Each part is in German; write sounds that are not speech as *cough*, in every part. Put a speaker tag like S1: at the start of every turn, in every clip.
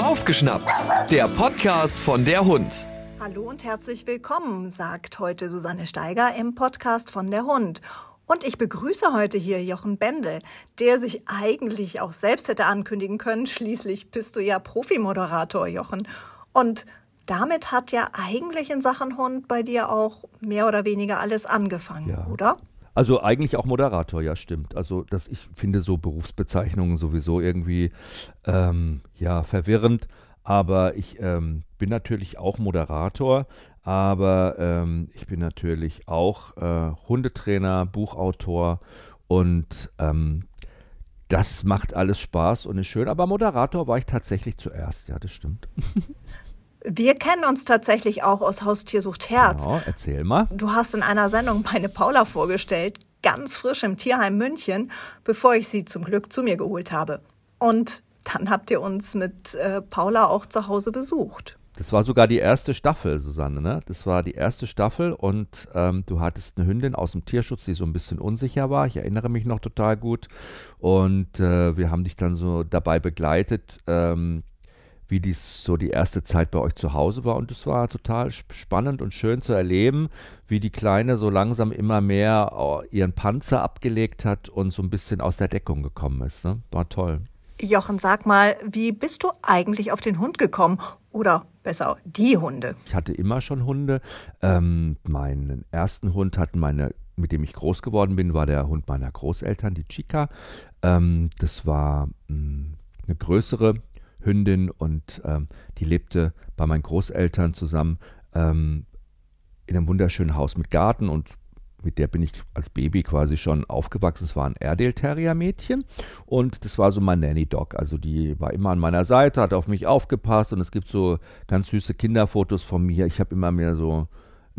S1: Aufgeschnappt, der Podcast von der Hund.
S2: Hallo und herzlich willkommen, sagt heute Susanne Steiger im Podcast von der Hund. Und ich begrüße heute hier Jochen Bendel, der sich eigentlich auch selbst hätte ankündigen können. Schließlich bist du ja Profimoderator, Jochen. Und damit hat ja eigentlich in Sachen Hund bei dir auch mehr oder weniger alles angefangen, ja. oder?
S3: Also eigentlich auch Moderator, ja, stimmt. Also das, ich finde so Berufsbezeichnungen sowieso irgendwie ähm, ja verwirrend. Aber ich ähm, bin natürlich auch Moderator, aber ähm, ich bin natürlich auch äh, Hundetrainer, Buchautor und ähm, das macht alles Spaß und ist schön. Aber Moderator war ich tatsächlich zuerst, ja, das stimmt. *laughs*
S2: Wir kennen uns tatsächlich auch aus Haustiersucht Herz.
S3: Genau, erzähl mal.
S2: Du hast in einer Sendung meine Paula vorgestellt, ganz frisch im Tierheim München, bevor ich sie zum Glück zu mir geholt habe. Und dann habt ihr uns mit äh, Paula auch zu Hause besucht.
S3: Das war sogar die erste Staffel, Susanne, ne? Das war die erste Staffel und ähm, du hattest eine Hündin aus dem Tierschutz, die so ein bisschen unsicher war. Ich erinnere mich noch total gut. Und äh, wir haben dich dann so dabei begleitet, ähm, wie dies so die erste Zeit bei euch zu Hause war. Und es war total spannend und schön zu erleben, wie die Kleine so langsam immer mehr äh, ihren Panzer abgelegt hat und so ein bisschen aus der Deckung gekommen ist. Ne? War toll.
S2: Jochen, sag mal, wie bist du eigentlich auf den Hund gekommen? Oder besser, die Hunde?
S3: Ich hatte immer schon Hunde. Ähm, meinen ersten Hund hatten meine, mit dem ich groß geworden bin, war der Hund meiner Großeltern, die Chica. Ähm, das war mh, hm, eine größere Hündin und ähm, die lebte bei meinen Großeltern zusammen ähm, in einem wunderschönen Haus mit Garten und mit der bin ich als Baby quasi schon aufgewachsen. Es war ein Airedale Terrier Mädchen und das war so mein Nanny Dog. Also die war immer an meiner Seite, hat auf mich aufgepasst und es gibt so ganz süße Kinderfotos von mir. Ich habe immer mehr so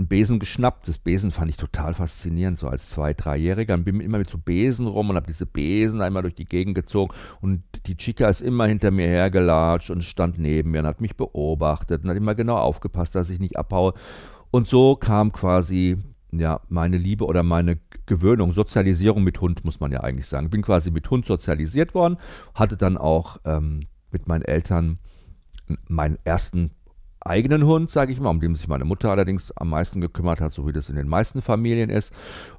S3: einen Besen geschnappt. Das Besen fand ich total faszinierend, so als Zwei-, Dreijähriger. Und bin immer mit so Besen rum und habe diese Besen einmal durch die Gegend gezogen. Und die Chica ist immer hinter mir hergelatscht und stand neben mir und hat mich beobachtet und hat immer genau aufgepasst, dass ich nicht abhaue. Und so kam quasi ja, meine Liebe oder meine Gewöhnung, Sozialisierung mit Hund, muss man ja eigentlich sagen. Bin quasi mit Hund sozialisiert worden, hatte dann auch ähm, mit meinen Eltern meinen ersten eigenen Hund, sage ich mal, um den sich meine Mutter allerdings am meisten gekümmert hat, so wie das in den meisten Familien ist.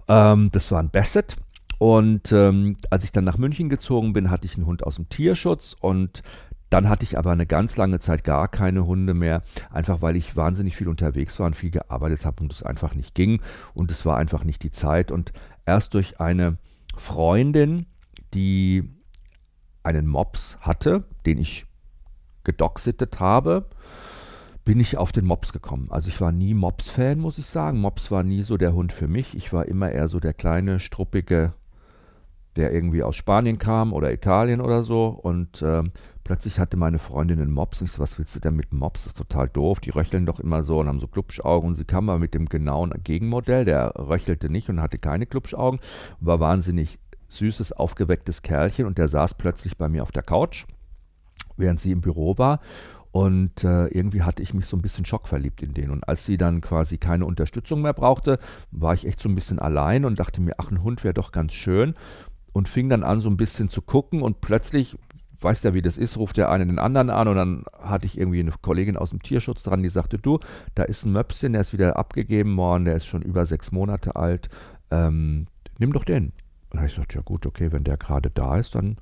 S3: Ähm, das war ein Basset. Und ähm, als ich dann nach München gezogen bin, hatte ich einen Hund aus dem Tierschutz und dann hatte ich aber eine ganz lange Zeit gar keine Hunde mehr, einfach weil ich wahnsinnig viel unterwegs war und viel gearbeitet habe und es einfach nicht ging und es war einfach nicht die Zeit. Und erst durch eine Freundin, die einen Mops hatte, den ich gedoxittet habe, bin ich auf den Mops gekommen. Also ich war nie Mops-Fan, muss ich sagen. Mops war nie so der Hund für mich. Ich war immer eher so der kleine, struppige, der irgendwie aus Spanien kam oder Italien oder so. Und äh, plötzlich hatte meine Freundin einen Mops. Und ich so, was willst du denn mit Mops? Das ist total doof. Die röcheln doch immer so und haben so Klubschaugen. Und sie kam mal mit dem genauen Gegenmodell. Der röchelte nicht und hatte keine Klubschaugen. War wahnsinnig süßes, aufgewecktes Kerlchen. Und der saß plötzlich bei mir auf der Couch, während sie im Büro war. Und äh, irgendwie hatte ich mich so ein bisschen schockverliebt in den. Und als sie dann quasi keine Unterstützung mehr brauchte, war ich echt so ein bisschen allein und dachte mir, ach, ein Hund wäre doch ganz schön. Und fing dann an, so ein bisschen zu gucken. Und plötzlich, weiß ja, wie das ist, ruft der eine den anderen an. Und dann hatte ich irgendwie eine Kollegin aus dem Tierschutz dran, die sagte, du, da ist ein Möpschen, der ist wieder abgegeben worden, der ist schon über sechs Monate alt. Ähm, nimm doch den. Und da habe ich gesagt, ja gut, okay, wenn der gerade da ist, dann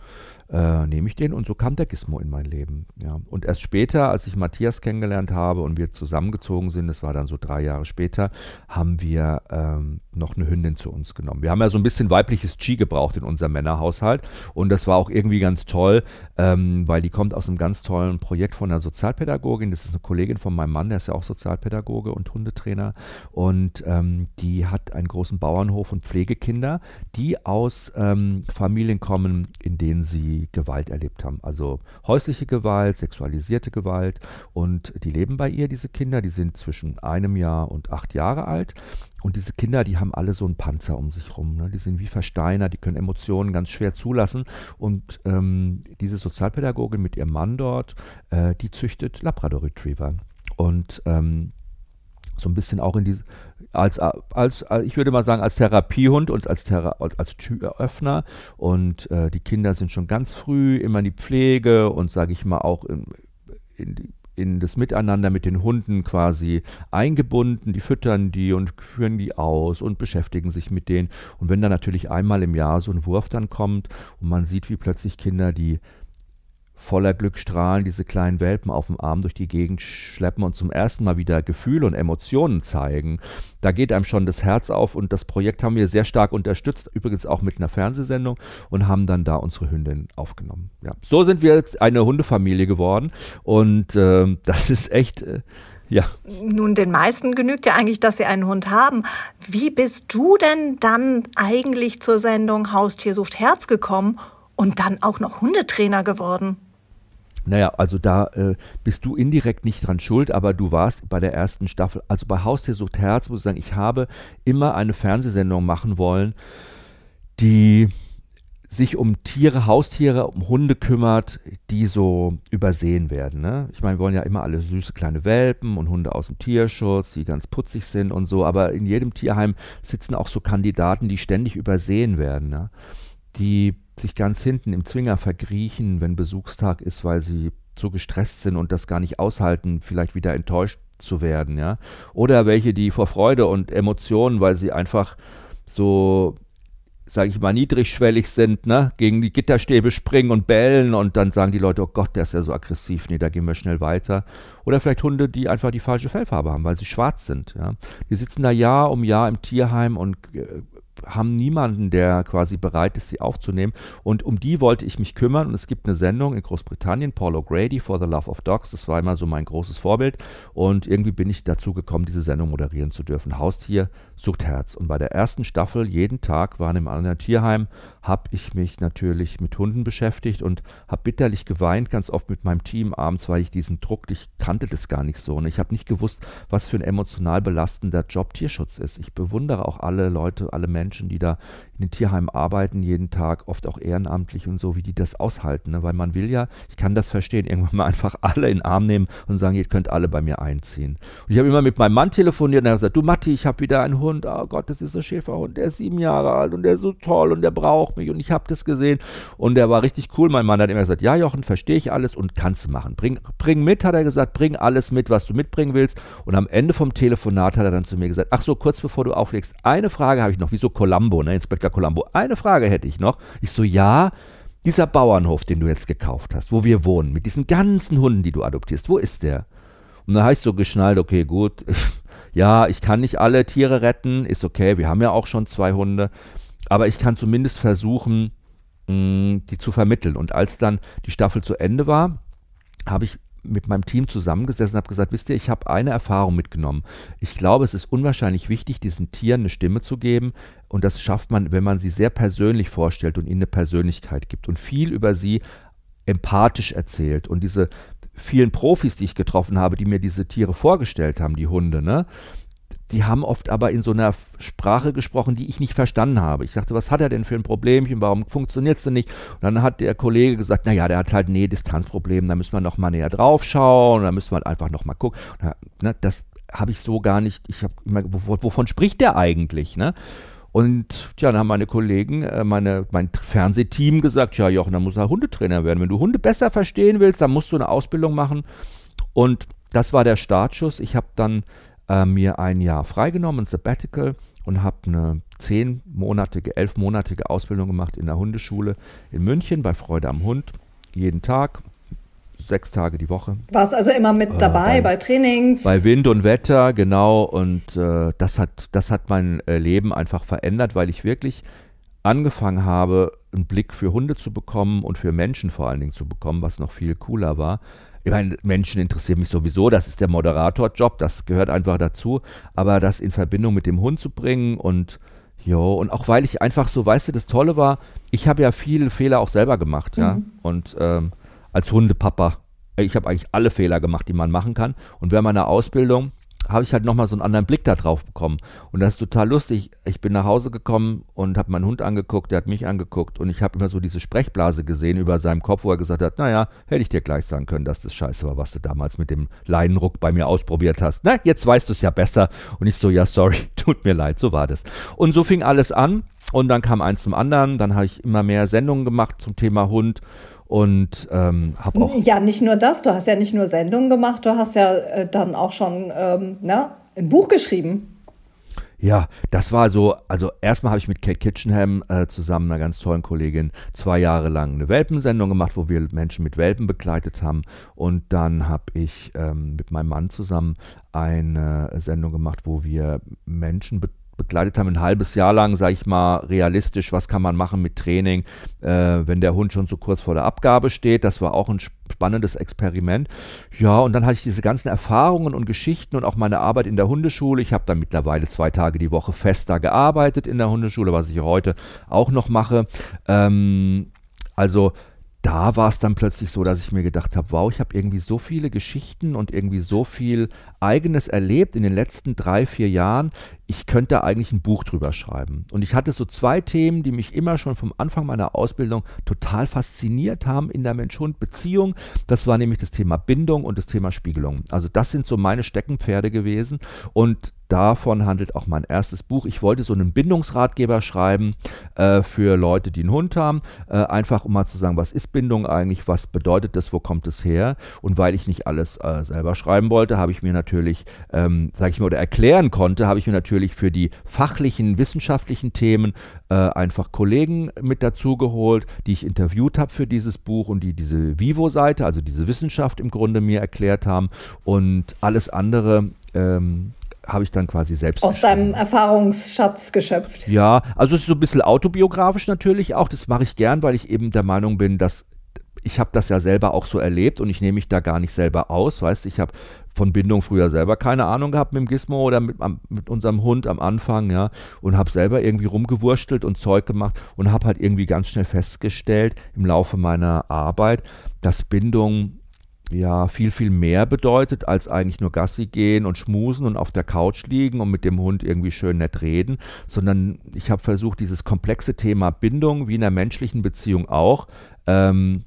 S3: äh, nehme ich den und so kam der Gizmo in mein Leben. Ja. Und erst später, als ich Matthias kennengelernt habe und wir zusammengezogen sind, das war dann so drei Jahre später, haben wir ähm, noch eine Hündin zu uns genommen. Wir haben ja so ein bisschen weibliches Chi gebraucht in unserem Männerhaushalt und das war auch irgendwie ganz toll, ähm, weil die kommt aus einem ganz tollen Projekt von einer Sozialpädagogin. Das ist eine Kollegin von meinem Mann, der ist ja auch Sozialpädagoge und Hundetrainer und ähm, die hat einen großen Bauernhof und Pflegekinder, die aus ähm, Familien kommen, in denen sie Gewalt erlebt haben. Also häusliche Gewalt, sexualisierte Gewalt. Und die leben bei ihr, diese Kinder. Die sind zwischen einem Jahr und acht Jahre alt. Und diese Kinder, die haben alle so einen Panzer um sich rum. Ne? Die sind wie Versteiner, die können Emotionen ganz schwer zulassen. Und ähm, diese Sozialpädagogin mit ihrem Mann dort, äh, die züchtet Labrador Retriever. Und ähm, so ein bisschen auch in diese, als, als, als, ich würde mal sagen, als Therapiehund und als, Thera als Türöffner. Und äh, die Kinder sind schon ganz früh immer in die Pflege und, sage ich mal, auch in, in in das Miteinander mit den Hunden quasi eingebunden. Die füttern die und führen die aus und beschäftigen sich mit denen. Und wenn dann natürlich einmal im Jahr so ein Wurf dann kommt und man sieht, wie plötzlich Kinder, die voller Glück strahlen, diese kleinen Welpen auf dem Arm durch die Gegend schleppen und zum ersten Mal wieder Gefühle und Emotionen zeigen. Da geht einem schon das Herz auf und das Projekt haben wir sehr stark unterstützt, übrigens auch mit einer Fernsehsendung und haben dann da unsere Hündin aufgenommen. Ja, so sind wir eine Hundefamilie geworden und äh, *laughs* das ist echt. Äh, ja.
S2: Nun, den meisten genügt ja eigentlich, dass sie einen Hund haben. Wie bist du denn dann eigentlich zur Sendung Haustier sucht Herz gekommen und dann auch noch Hundetrainer geworden?
S3: Naja, also da äh, bist du indirekt nicht dran schuld, aber du warst bei der ersten Staffel, also bei Haustier sucht Herz, muss ich sagen, ich habe immer eine Fernsehsendung machen wollen, die sich um Tiere, Haustiere, um Hunde kümmert, die so übersehen werden. Ne? Ich meine, wir wollen ja immer alle süße kleine Welpen und Hunde aus dem Tierschutz, die ganz putzig sind und so, aber in jedem Tierheim sitzen auch so Kandidaten, die ständig übersehen werden. Ne? Die sich ganz hinten im Zwinger verkriechen, wenn Besuchstag ist, weil sie so gestresst sind und das gar nicht aushalten, vielleicht wieder enttäuscht zu werden, ja. Oder welche, die vor Freude und Emotionen, weil sie einfach so, sage ich mal, niedrigschwellig sind, ne, gegen die Gitterstäbe springen und bellen und dann sagen die Leute, oh Gott, der ist ja so aggressiv, nee, da gehen wir schnell weiter. Oder vielleicht Hunde, die einfach die falsche Fellfarbe haben, weil sie schwarz sind, ja. Die sitzen da Jahr um Jahr im Tierheim und äh, haben niemanden, der quasi bereit ist, sie aufzunehmen. Und um die wollte ich mich kümmern. Und es gibt eine Sendung in Großbritannien, Paul O'Grady, For the Love of Dogs. Das war immer so mein großes Vorbild. Und irgendwie bin ich dazu gekommen, diese Sendung moderieren zu dürfen. Haustier sucht Herz. Und bei der ersten Staffel, jeden Tag war in einem anderen Tierheim, habe ich mich natürlich mit Hunden beschäftigt und habe bitterlich geweint, ganz oft mit meinem Team abends, weil ich diesen Druck, ich kannte das gar nicht so. Und ich habe nicht gewusst, was für ein emotional belastender Job Tierschutz ist. Ich bewundere auch alle Leute, alle Menschen, die da in den Tierheimen arbeiten, jeden Tag, oft auch ehrenamtlich und so, wie die das aushalten. Ne? Weil man will ja, ich kann das verstehen, irgendwann mal *laughs* einfach alle in den Arm nehmen und sagen, ihr könnt alle bei mir einziehen. Und ich habe immer mit meinem Mann telefoniert und er hat gesagt, du Matti, ich habe wieder einen Hund. Oh Gott, das ist ein Schäferhund, der ist sieben Jahre alt und der ist so toll und der braucht mich und ich habe das gesehen und der war richtig cool. Mein Mann hat immer gesagt, ja Jochen, verstehe ich alles und kannst machen. Bring, bring mit, hat er gesagt, bring alles mit, was du mitbringen willst. Und am Ende vom Telefonat hat er dann zu mir gesagt, ach so, kurz bevor du auflegst, eine Frage habe ich noch, wie so Columbo, ne, Inspektor Columbo. Eine Frage hätte ich noch. Ich so, ja, dieser Bauernhof, den du jetzt gekauft hast, wo wir wohnen, mit diesen ganzen Hunden, die du adoptierst, wo ist der? Und dann habe ich so geschnallt, okay, gut, *laughs* ja, ich kann nicht alle Tiere retten, ist okay, wir haben ja auch schon zwei Hunde, aber ich kann zumindest versuchen, mh, die zu vermitteln. Und als dann die Staffel zu Ende war, habe ich mit meinem Team zusammengesessen und habe gesagt, wisst ihr, ich habe eine Erfahrung mitgenommen. Ich glaube, es ist unwahrscheinlich wichtig, diesen Tieren eine Stimme zu geben. Und das schafft man, wenn man sie sehr persönlich vorstellt und ihnen eine Persönlichkeit gibt und viel über sie empathisch erzählt. Und diese vielen Profis, die ich getroffen habe, die mir diese Tiere vorgestellt haben, die Hunde, ne, die haben oft aber in so einer Sprache gesprochen, die ich nicht verstanden habe. Ich dachte, was hat er denn für ein Problemchen, warum funktioniert es denn nicht? Und dann hat der Kollege gesagt, naja, der hat halt ein Nähe-Distanzproblem, da müssen wir noch mal näher drauf schauen, da müssen wir halt einfach noch mal gucken. Da, ne, das habe ich so gar nicht, ich habe immer, wovon spricht der eigentlich, ne? Und ja, dann haben meine Kollegen, äh, meine, mein Fernsehteam gesagt, ja Jochen, dann muss er Hundetrainer werden. Wenn du Hunde besser verstehen willst, dann musst du eine Ausbildung machen. Und das war der Startschuss. Ich habe dann äh, mir ein Jahr freigenommen, ein Sabbatical und habe eine zehnmonatige, elfmonatige Ausbildung gemacht in der Hundeschule in München bei Freude am Hund. Jeden Tag, sechs Tage die Woche.
S2: Warst also immer mit äh, dabei äh, bei, bei, Trainings?
S3: Bei Wind und Wetter, genau. Und äh, das, hat, das hat mein äh, Leben einfach verändert, weil ich wirklich angefangen habe, einen Blick für Hunde zu bekommen und für Menschen vor allen Dingen zu bekommen, was noch viel cooler war ich meine, Menschen interessieren mich sowieso, das ist der Moderatorjob, das gehört einfach dazu, aber das in Verbindung mit dem Hund zu bringen und jo, und auch weil ich einfach so, weißt du, das Tolle war, ich habe ja viele Fehler auch selber gemacht, ja, mhm. und ähm, als Hundepapa, ich habe eigentlich alle Fehler gemacht, die man machen kann. Und während meiner Ausbildung habe ich halt nochmal so einen anderen Blick da drauf bekommen. Und das ist total lustig. Ich bin nach Hause gekommen und habe meinen Hund angeguckt, der hat mich angeguckt und ich habe immer so diese Sprechblase gesehen über seinem Kopf, wo er gesagt hat, naja, hätte ich dir gleich sagen können, dass das scheiße war, was du damals mit dem Leinenruck bei mir ausprobiert hast. Na, jetzt weißt du es ja besser. Und ich so, ja, sorry, *laughs* tut mir leid, so war das. Und so fing alles an und dann kam eins zum anderen. Dann habe ich immer mehr Sendungen gemacht zum Thema Hund und ähm, habe auch.
S2: Ja, nicht nur das, du hast ja nicht nur Sendungen gemacht, du hast ja äh, dann auch schon ähm, ne, ein Buch geschrieben.
S3: Ja, das war so, also erstmal habe ich mit Kate Kitchenham äh, zusammen, einer ganz tollen Kollegin, zwei Jahre lang eine Welpensendung gemacht, wo wir Menschen mit Welpen begleitet haben. Und dann habe ich ähm, mit meinem Mann zusammen eine Sendung gemacht, wo wir Menschen betreuen begleitet haben, ein halbes Jahr lang, sage ich mal, realistisch, was kann man machen mit Training, äh, wenn der Hund schon so kurz vor der Abgabe steht. Das war auch ein spannendes Experiment. Ja, und dann hatte ich diese ganzen Erfahrungen und Geschichten und auch meine Arbeit in der Hundeschule. Ich habe dann mittlerweile zwei Tage die Woche fester gearbeitet in der Hundeschule, was ich heute auch noch mache. Ähm, also da war es dann plötzlich so, dass ich mir gedacht habe, wow, ich habe irgendwie so viele Geschichten und irgendwie so viel eigenes erlebt in den letzten drei, vier Jahren. Ich könnte eigentlich ein Buch drüber schreiben. Und ich hatte so zwei Themen, die mich immer schon vom Anfang meiner Ausbildung total fasziniert haben in der Mensch-Hund-Beziehung. Das war nämlich das Thema Bindung und das Thema Spiegelung. Also das sind so meine Steckenpferde gewesen. Und davon handelt auch mein erstes Buch. Ich wollte so einen Bindungsratgeber schreiben äh, für Leute, die einen Hund haben. Äh, einfach um mal zu sagen, was ist Bindung eigentlich, was bedeutet das, wo kommt es her? Und weil ich nicht alles äh, selber schreiben wollte, habe ich mir natürlich, ähm, sage ich mal, oder erklären konnte, habe ich mir natürlich für die fachlichen, wissenschaftlichen Themen äh, einfach Kollegen mit dazu geholt, die ich interviewt habe für dieses Buch und die diese Vivo-Seite, also diese Wissenschaft im Grunde mir erklärt haben. Und alles andere ähm, habe ich dann quasi selbst.
S2: Aus deinem Erfahrungsschatz geschöpft.
S3: Ja, also es ist so ein bisschen autobiografisch natürlich auch. Das mache ich gern, weil ich eben der Meinung bin, dass ich habe das ja selber auch so erlebt und ich nehme mich da gar nicht selber aus. Weißt ich habe von Bindung früher selber keine Ahnung gehabt mit dem Gizmo oder mit, mit unserem Hund am Anfang, ja, und habe selber irgendwie rumgewurstelt und Zeug gemacht und habe halt irgendwie ganz schnell festgestellt im Laufe meiner Arbeit, dass Bindung ja viel, viel mehr bedeutet, als eigentlich nur Gassi gehen und schmusen und auf der Couch liegen und mit dem Hund irgendwie schön nett reden, sondern ich habe versucht, dieses komplexe Thema Bindung, wie in der menschlichen Beziehung auch, ähm,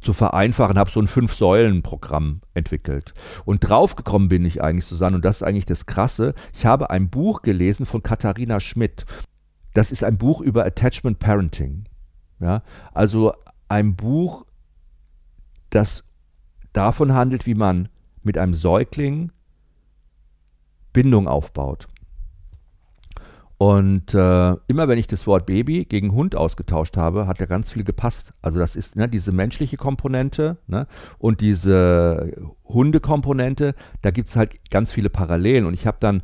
S3: zu vereinfachen, habe so ein Fünf-Säulen-Programm entwickelt. Und draufgekommen bin ich eigentlich, Susanne, und das ist eigentlich das Krasse, ich habe ein Buch gelesen von Katharina Schmidt. Das ist ein Buch über Attachment Parenting. Ja, also ein Buch, das davon handelt, wie man mit einem Säugling Bindung aufbaut. Und äh, immer wenn ich das Wort Baby gegen Hund ausgetauscht habe, hat ja ganz viel gepasst. Also das ist ne, diese menschliche Komponente ne, und diese Hundekomponente, da gibt es halt ganz viele Parallelen. Und ich habe dann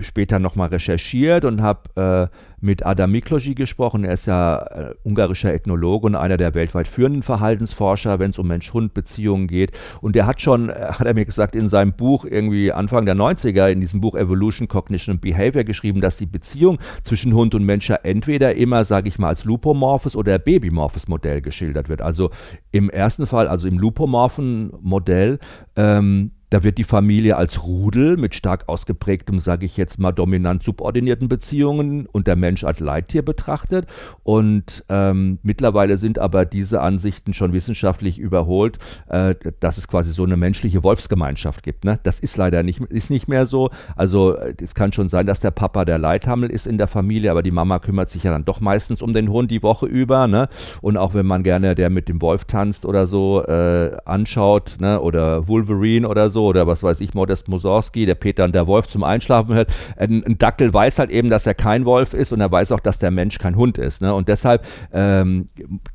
S3: später nochmal recherchiert und habe äh, mit Adam Mikloji gesprochen. Er ist ja äh, ungarischer Ethnologe und einer der weltweit führenden Verhaltensforscher, wenn es um Mensch-Hund-Beziehungen geht. Und der hat schon, äh, hat er mir gesagt, in seinem Buch irgendwie Anfang der 90er, in diesem Buch Evolution, Cognition and Behavior geschrieben, dass die Beziehung zwischen Hund und Mensch entweder immer, sage ich mal, als lupomorphes oder babymorphes Modell geschildert wird. Also im ersten Fall, also im lupomorphen Modell, ähm, da wird die Familie als Rudel mit stark ausgeprägtem, sage ich jetzt mal, dominant subordinierten Beziehungen und der Mensch als Leittier betrachtet. Und ähm, mittlerweile sind aber diese Ansichten schon wissenschaftlich überholt, äh, dass es quasi so eine menschliche Wolfsgemeinschaft gibt. Ne? Das ist leider nicht, ist nicht mehr so. Also es kann schon sein, dass der Papa der Leithammel ist in der Familie, aber die Mama kümmert sich ja dann doch meistens um den Hund die Woche über. Ne? Und auch wenn man gerne der mit dem Wolf tanzt oder so äh, anschaut ne? oder Wolverine oder so, so oder was weiß ich, Modest Mussorgsky, der Peter und der Wolf zum Einschlafen hört. Ein, ein, Dackel weiß halt eben, dass er kein Wolf ist und er weiß auch, dass der Mensch kein Hund ist. Ne? Und deshalb ähm,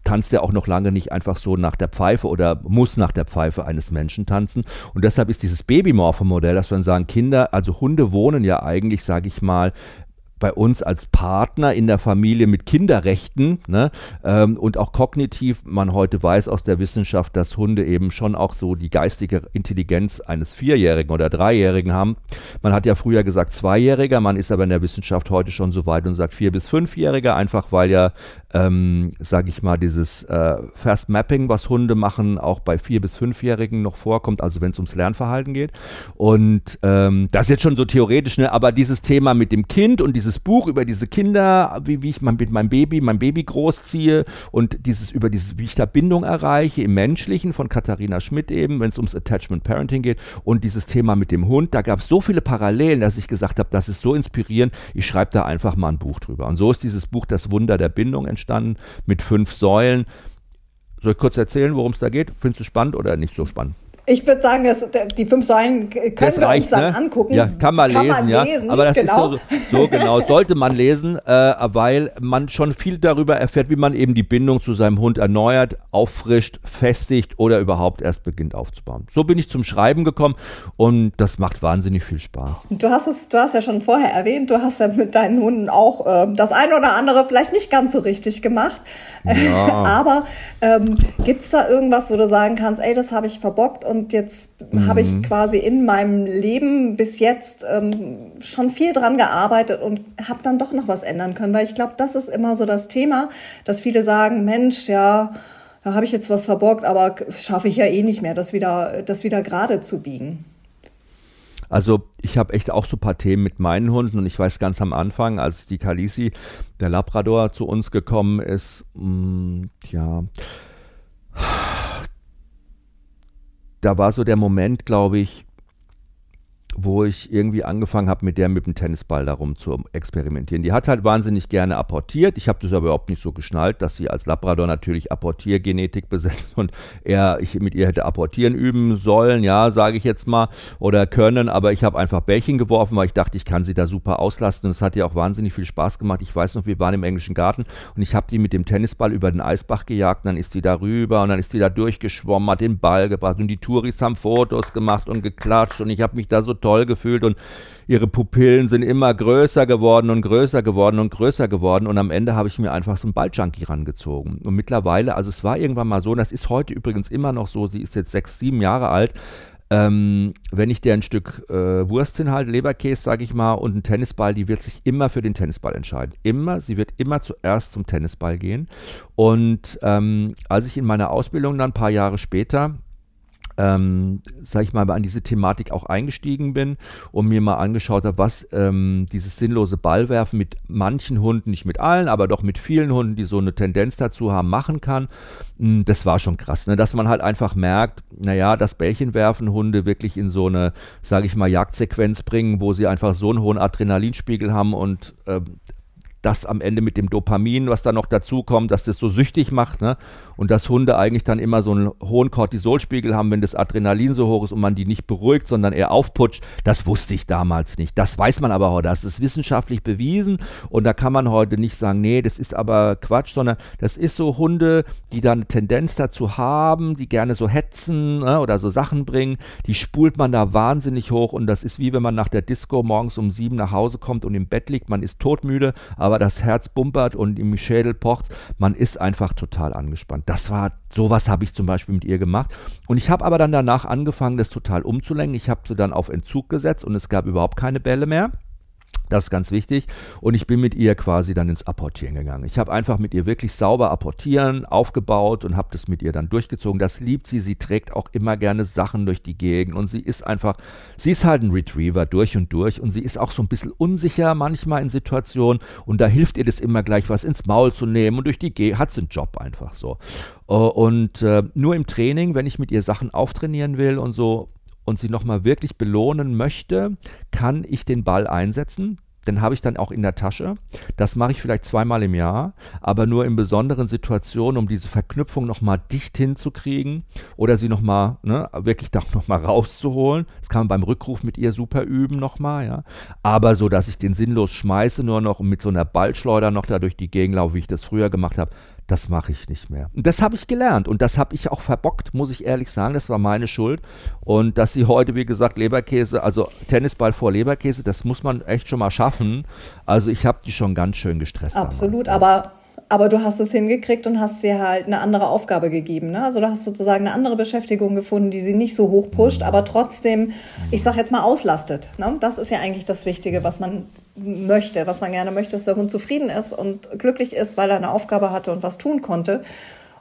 S3: tanzt er auch noch lange nicht einfach so nach der Pfeife oder muss nach der Pfeife eines Menschen tanzen. Und deshalb ist dieses Babymorphe-Modell, dass wir sagen, Kinder, also Hunde wohnen ja eigentlich, sage ich mal, bei uns als Partner in der Familie mit Kinderrechten ne, ähm, und auch kognitiv, man heute weiß aus der Wissenschaft, dass Hunde eben schon auch so die geistige Intelligenz eines Vierjährigen oder Dreijährigen haben. Man hat ja früher gesagt Zweijähriger, man ist aber in der Wissenschaft heute schon so weit und sagt Vier- bis Fünfjähriger, einfach weil ja ähm, sage ich mal, dieses äh, Fast Mapping, was Hunde machen, auch bei vier- bis fünfjährigen noch vorkommt, also wenn es ums Lernverhalten geht. Und ähm, das ist jetzt schon so theoretisch, ne? aber dieses Thema mit dem Kind und dieses Buch über diese Kinder, wie, wie ich mit meinem Baby, mein Baby großziehe und dieses über dieses, wie ich da Bindung erreiche im Menschlichen von Katharina Schmidt eben, wenn es ums Attachment Parenting geht und dieses Thema mit dem Hund, da gab es so viele Parallelen, dass ich gesagt habe, das ist so inspirierend, ich schreibe da einfach mal ein Buch drüber. Und so ist dieses Buch Das Wunder der Bindung entstanden mit fünf Säulen. Soll ich kurz erzählen, worum es da geht? Findest du spannend oder nicht so spannend?
S2: Ich würde sagen, dass die fünf Säulen können das wir reicht, uns dann ne? angucken.
S3: Ja, kann man kann lesen, man ja. Lesen, aber das genau. ist so, so, genau, sollte man lesen, äh, weil man schon viel darüber erfährt, wie man eben die Bindung zu seinem Hund erneuert, auffrischt, festigt oder überhaupt erst beginnt aufzubauen. So bin ich zum Schreiben gekommen und das macht wahnsinnig viel Spaß.
S2: Du hast es, du hast ja schon vorher erwähnt, du hast ja mit deinen Hunden auch äh, das eine oder andere vielleicht nicht ganz so richtig gemacht. Ja. *laughs* aber ähm, gibt es da irgendwas, wo du sagen kannst, ey, das habe ich verbockt und und jetzt mhm. habe ich mhm. quasi in meinem Leben bis jetzt ähm, schon viel dran gearbeitet und habe dann doch noch was ändern können, weil ich glaube, das ist immer so das Thema, dass viele sagen, Mensch, ja, da habe ich jetzt was verborgt, aber schaffe ich ja eh nicht mehr, das wieder, das wieder gerade zu biegen.
S3: Also ich habe echt auch so ein paar Themen mit meinen Hunden und ich weiß ganz am Anfang, als die Kalisi, der Labrador, zu uns gekommen ist, mh, mm, ja, da war so der Moment, glaube ich, wo ich irgendwie angefangen habe, mit der mit dem Tennisball darum zu experimentieren. Die hat halt wahnsinnig gerne apportiert. Ich habe das aber überhaupt nicht so geschnallt, dass sie als Labrador natürlich Apportiergenetik besetzt und er, ich mit ihr hätte apportieren üben sollen, ja, sage ich jetzt mal, oder können, aber ich habe einfach Bällchen geworfen, weil ich dachte, ich kann sie da super auslasten und es hat ihr auch wahnsinnig viel Spaß gemacht. Ich weiß noch, wir waren im englischen Garten und ich habe die mit dem Tennisball über den Eisbach gejagt, und dann ist sie da rüber und dann ist sie da durchgeschwommen, hat den Ball gebracht und die Touris haben Fotos gemacht und geklatscht und ich habe mich da so toll gefühlt und ihre Pupillen sind immer größer geworden und größer geworden und größer geworden und am Ende habe ich mir einfach so ein Balljunkie rangezogen. Und mittlerweile, also es war irgendwann mal so, und das ist heute übrigens immer noch so, sie ist jetzt sechs, sieben Jahre alt, ähm, wenn ich dir ein Stück äh, Wurst hinhalte, Leberkäse, sage ich mal, und einen Tennisball, die wird sich immer für den Tennisball entscheiden. Immer, sie wird immer zuerst zum Tennisball gehen. Und ähm, als ich in meiner Ausbildung dann ein paar Jahre später ähm, sag ich mal, an diese Thematik auch eingestiegen bin und mir mal angeschaut habe, was ähm, dieses sinnlose Ballwerfen mit manchen Hunden, nicht mit allen, aber doch mit vielen Hunden, die so eine Tendenz dazu haben, machen kann. Hm, das war schon krass, ne? dass man halt einfach merkt, naja, das Bällchenwerfen Hunde wirklich in so eine, sage ich mal, Jagdsequenz bringen, wo sie einfach so einen hohen Adrenalinspiegel haben und äh, das am Ende mit dem Dopamin, was da noch dazu kommt, dass das so süchtig macht, ne? Und dass Hunde eigentlich dann immer so einen hohen Cortisolspiegel haben, wenn das Adrenalin so hoch ist und man die nicht beruhigt, sondern eher aufputscht. Das wusste ich damals nicht. Das weiß man aber heute. Das ist wissenschaftlich bewiesen und da kann man heute nicht sagen, nee, das ist aber Quatsch, sondern das ist so Hunde, die dann eine Tendenz dazu haben, die gerne so hetzen ne? oder so Sachen bringen, die spult man da wahnsinnig hoch und das ist wie wenn man nach der Disco morgens um sieben nach Hause kommt und im Bett liegt, man ist todmüde, aber aber das Herz bumpert und im Schädel pocht. Man ist einfach total angespannt. Das war, sowas habe ich zum Beispiel mit ihr gemacht. Und ich habe aber dann danach angefangen, das total umzulenken. Ich habe sie dann auf Entzug gesetzt und es gab überhaupt keine Bälle mehr. Das ist ganz wichtig. Und ich bin mit ihr quasi dann ins Apportieren gegangen. Ich habe einfach mit ihr wirklich sauber apportieren, aufgebaut und habe das mit ihr dann durchgezogen. Das liebt sie. Sie trägt auch immer gerne Sachen durch die Gegend. Und sie ist einfach, sie ist halt ein Retriever durch und durch. Und sie ist auch so ein bisschen unsicher manchmal in Situationen. Und da hilft ihr das immer gleich, was ins Maul zu nehmen. Und durch die Gegend hat sie einen Job einfach so. Äh, und äh, nur im Training, wenn ich mit ihr Sachen auftrainieren will und so, und sie nochmal wirklich belohnen möchte, kann ich den Ball einsetzen. Den habe ich dann auch in der Tasche. Das mache ich vielleicht zweimal im Jahr, aber nur in besonderen Situationen, um diese Verknüpfung nochmal dicht hinzukriegen oder sie nochmal, ne, wirklich da *laughs* nochmal rauszuholen. Das kann man beim Rückruf mit ihr super üben nochmal, ja. Aber so, dass ich den sinnlos schmeiße, nur noch mit so einer Ballschleuder noch da durch die Gegend laufe, wie ich das früher gemacht habe, das mache ich nicht mehr. Und das habe ich gelernt und das habe ich auch verbockt, muss ich ehrlich sagen. Das war meine Schuld. Und dass sie heute, wie gesagt, Leberkäse, also Tennisball vor Leberkäse, das muss man echt schon mal schaffen. Also ich habe die schon ganz schön gestresst.
S2: Absolut, damals. aber aber du hast es hingekriegt und hast ihr halt eine andere Aufgabe gegeben. Ne? Also du hast sozusagen eine andere Beschäftigung gefunden, die sie nicht so hoch pusht, aber trotzdem, ich sag jetzt mal, auslastet. Ne? Das ist ja eigentlich das Wichtige, was man möchte, was man gerne möchte, dass der Hund zufrieden ist und glücklich ist, weil er eine Aufgabe hatte und was tun konnte.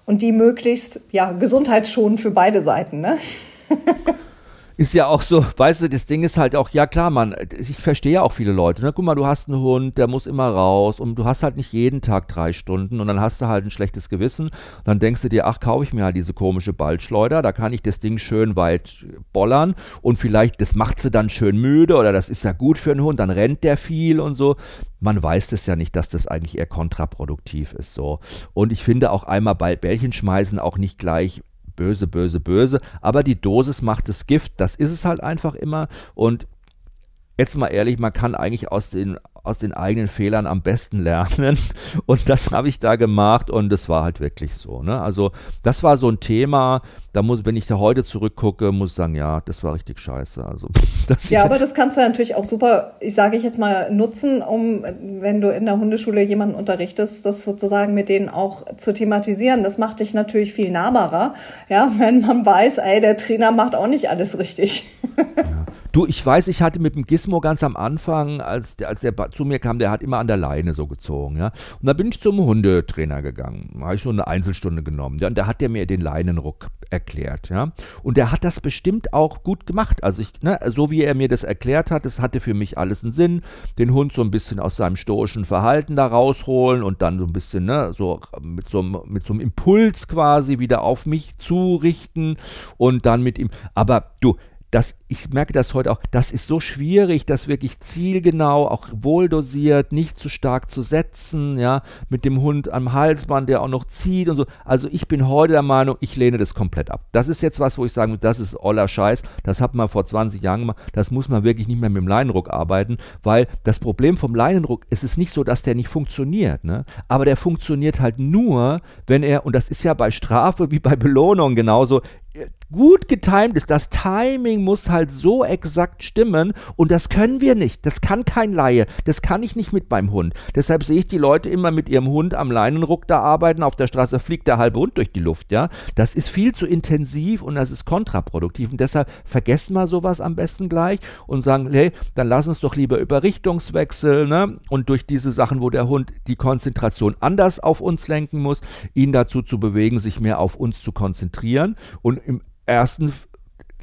S2: Und die möglichst, ja, gesundheitsschonend für beide Seiten. Ne? *laughs*
S3: ist ja auch so, weißt du, das Ding ist halt auch, ja klar, man, ich verstehe ja auch viele Leute, ne? Guck mal, du hast einen Hund, der muss immer raus und du hast halt nicht jeden Tag drei Stunden und dann hast du halt ein schlechtes Gewissen. Und dann denkst du dir, ach, kaufe ich mir halt diese komische Ballschleuder, da kann ich das Ding schön weit bollern und vielleicht, das macht sie dann schön müde oder das ist ja gut für einen Hund, dann rennt der viel und so. Man weiß das ja nicht, dass das eigentlich eher kontraproduktiv ist, so. Und ich finde auch einmal bei Bällchen schmeißen auch nicht gleich böse, böse, böse. Aber die Dosis macht das Gift. Das ist es halt einfach immer. Und jetzt mal ehrlich, man kann eigentlich aus den, aus den eigenen Fehlern am besten lernen. *laughs* Und das habe ich da gemacht und das war halt wirklich so. Ne? Also das war so ein Thema, da muss, wenn ich da heute zurückgucke, muss ich sagen, ja, das war richtig scheiße. Also, *laughs*
S2: ja, aber das kannst du natürlich auch super, ich sage ich jetzt mal, nutzen, um, wenn du in der Hundeschule jemanden unterrichtest, das sozusagen mit denen auch zu thematisieren. Das macht dich natürlich viel nahbarer, ja, wenn man weiß, ey, der Trainer macht auch nicht alles richtig. *laughs*
S3: Ja. Du, ich weiß, ich hatte mit dem Gizmo ganz am Anfang, als der, als der zu mir kam, der hat immer an der Leine so gezogen, ja. Und da bin ich zum Hundetrainer gegangen. Da habe ich schon eine Einzelstunde genommen. Ja, und da hat der mir den Leinenruck erklärt, ja. Und der hat das bestimmt auch gut gemacht. Also ich, ne, so wie er mir das erklärt hat, das hatte für mich alles einen Sinn. Den Hund so ein bisschen aus seinem stoischen Verhalten da rausholen und dann so ein bisschen, ne, so mit so, mit so einem Impuls quasi wieder auf mich zurichten und dann mit ihm. Aber du, das, ich merke das heute auch, das ist so schwierig, das wirklich zielgenau, auch wohldosiert, nicht zu stark zu setzen, ja, mit dem Hund am Halsband, der auch noch zieht und so. Also ich bin heute der Meinung, ich lehne das komplett ab. Das ist jetzt was, wo ich muss, das ist oller Scheiß, das hat man vor 20 Jahren gemacht, das muss man wirklich nicht mehr mit dem Leinenruck arbeiten, weil das Problem vom Leinenruck, es ist nicht so, dass der nicht funktioniert, ne? aber der funktioniert halt nur, wenn er, und das ist ja bei Strafe wie bei Belohnung genauso, gut getimt ist. Das Timing muss halt so exakt stimmen und das können wir nicht. Das kann kein Laie. Das kann ich nicht mit meinem Hund. Deshalb sehe ich die Leute immer mit ihrem Hund am Leinenruck da arbeiten. Auf der Straße fliegt der halbe Hund durch die Luft, ja. Das ist viel zu intensiv und das ist kontraproduktiv. Und deshalb vergessen wir sowas am besten gleich und sagen, hey, dann lass uns doch lieber über Richtungswechsel, ne? Und durch diese Sachen, wo der Hund die Konzentration anders auf uns lenken muss, ihn dazu zu bewegen, sich mehr auf uns zu konzentrieren und im ersten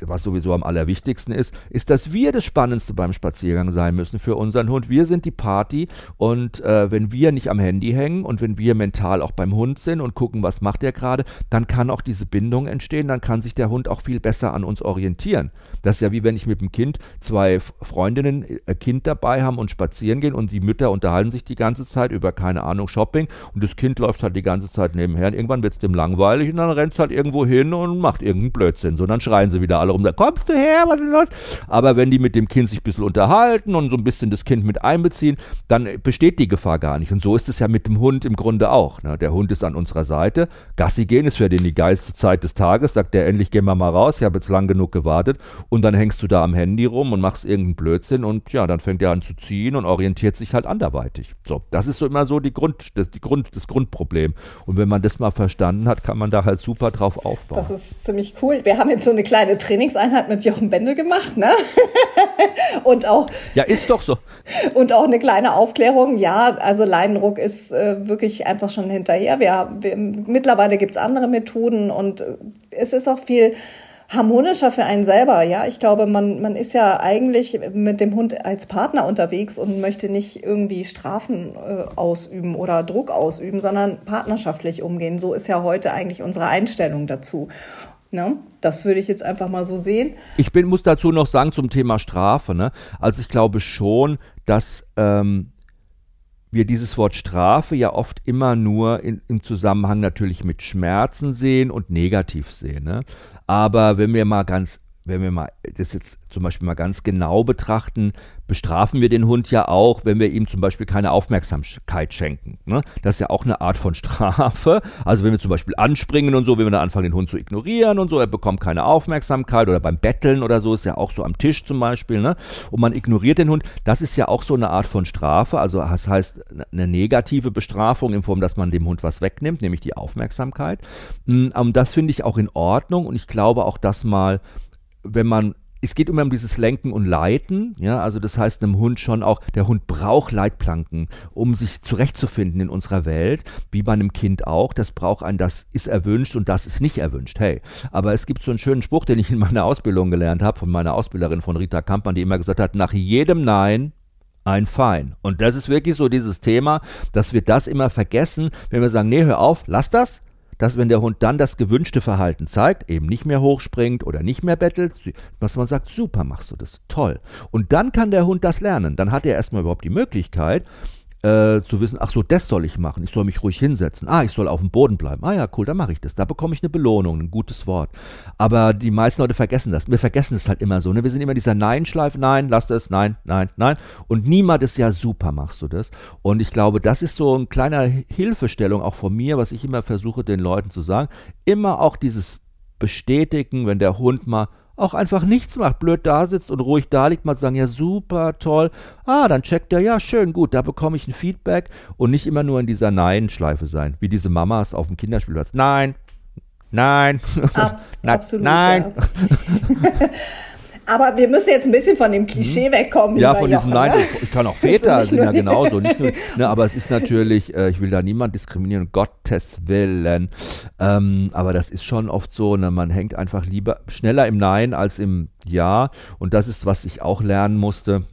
S3: was sowieso am allerwichtigsten ist, ist, dass wir das Spannendste beim Spaziergang sein müssen für unseren Hund. Wir sind die Party und äh, wenn wir nicht am Handy hängen und wenn wir mental auch beim Hund sind und gucken, was macht er gerade, dann kann auch diese Bindung entstehen, dann kann sich der Hund auch viel besser an uns orientieren. Das ist ja wie wenn ich mit dem Kind zwei Freundinnen, äh, Kind dabei haben und spazieren gehen und die Mütter unterhalten sich die ganze Zeit über, keine Ahnung, Shopping und das Kind läuft halt die ganze Zeit nebenher und irgendwann wird es dem langweilig und dann rennt es halt irgendwo hin und macht irgendeinen Blödsinn. So, dann schreien sie wieder alle rum, kommst du her, was ist los? Aber wenn die mit dem Kind sich ein bisschen unterhalten und so ein bisschen das Kind mit einbeziehen, dann besteht die Gefahr gar nicht. Und so ist es ja mit dem Hund im Grunde auch. Ne? Der Hund ist an unserer Seite. Gassi gehen ist für den die geilste Zeit des Tages. Sagt der, endlich gehen wir mal raus. Ich habe jetzt lang genug gewartet. Und dann hängst du da am Handy rum und machst irgendeinen Blödsinn und ja, dann fängt er an zu ziehen und orientiert sich halt anderweitig. So, das ist so immer so die Grund, das, die Grund, das Grundproblem. Und wenn man das mal verstanden hat, kann man da halt super drauf aufbauen.
S2: Das ist ziemlich cool. Wir haben jetzt so eine kleine Trainingseinheit mit Jochen Bendel gemacht, ne? *laughs* und auch.
S3: Ja, ist doch so. *laughs*
S2: Und auch eine kleine Aufklärung. Ja, also Leinendruck ist äh, wirklich einfach schon hinterher. Wir, wir mittlerweile gibt es andere Methoden und es ist auch viel harmonischer für einen selber. Ja, ich glaube, man, man ist ja eigentlich mit dem Hund als Partner unterwegs und möchte nicht irgendwie Strafen äh, ausüben oder Druck ausüben, sondern partnerschaftlich umgehen. So ist ja heute eigentlich unsere Einstellung dazu. Ne? Das würde ich jetzt einfach mal so sehen.
S3: Ich bin, muss dazu noch sagen zum Thema Strafe. Ne? Also ich glaube schon, dass ähm, wir dieses Wort Strafe ja oft immer nur in, im Zusammenhang natürlich mit Schmerzen sehen und negativ sehen. Ne? Aber wenn wir mal ganz wenn wir mal das jetzt zum Beispiel mal ganz genau betrachten, bestrafen wir den Hund ja auch, wenn wir ihm zum Beispiel keine Aufmerksamkeit schenken. Ne? Das ist ja auch eine Art von Strafe. Also wenn wir zum Beispiel anspringen und so, wenn wir dann anfangen, den Hund zu ignorieren und so, er bekommt keine Aufmerksamkeit oder beim Betteln oder so, ist ja auch so am Tisch zum Beispiel, ne? Und man ignoriert den Hund, das ist ja auch so eine Art von Strafe. Also das heißt eine negative Bestrafung in Form, dass man dem Hund was wegnimmt, nämlich die Aufmerksamkeit. Und hm, das finde ich auch in Ordnung und ich glaube auch, dass mal wenn man es geht immer um dieses Lenken und Leiten, ja, also das heißt einem Hund schon auch, der Hund braucht Leitplanken, um sich zurechtzufinden in unserer Welt, wie bei einem Kind auch, das braucht ein, das ist erwünscht und das ist nicht erwünscht, hey. Aber es gibt so einen schönen Spruch, den ich in meiner Ausbildung gelernt habe, von meiner Ausbilderin von Rita Kampmann, die immer gesagt hat, nach jedem Nein ein Fein. Und das ist wirklich so dieses Thema, dass wir das immer vergessen, wenn wir sagen, nee, hör auf, lass das, dass wenn der Hund dann das gewünschte Verhalten zeigt, eben nicht mehr hochspringt oder nicht mehr bettelt, dass man sagt, super machst du das, toll. Und dann kann der Hund das lernen. Dann hat er erstmal überhaupt die Möglichkeit, äh, zu wissen, ach so, das soll ich machen. Ich soll mich ruhig hinsetzen. Ah, ich soll auf dem Boden bleiben. Ah ja, cool, dann mache ich das. Da bekomme ich eine Belohnung, ein gutes Wort. Aber die meisten Leute vergessen das. Wir vergessen es halt immer so. Ne? Wir sind immer dieser Nein-Schleif. Nein, lass das. Nein, nein, nein. Und niemand ist ja super, machst du das. Und ich glaube, das ist so ein kleiner Hilfestellung auch von mir, was ich immer versuche, den Leuten zu sagen. Immer auch dieses Bestätigen, wenn der Hund mal auch einfach nichts macht, blöd da sitzt und ruhig da liegt, mal sagen, ja super, toll. Ah, dann checkt er, ja schön, gut, da bekomme ich ein Feedback und nicht immer nur in dieser Nein-Schleife sein, wie diese Mamas auf dem Kinderspielplatz. Nein, nein,
S2: Abs *laughs* absolut, nein. Ja. *laughs* Aber wir müssen jetzt ein bisschen von dem Klischee mhm. wegkommen.
S3: Ja, von diesem Nein. Ne? Ich kann auch Väter sind ja genauso. Nicht nur, *laughs* ne, aber es ist natürlich, äh, ich will da niemand diskriminieren, Gottes Willen. Ähm, aber das ist schon oft so, ne, man hängt einfach lieber schneller im Nein als im Ja. Und das ist, was ich auch lernen musste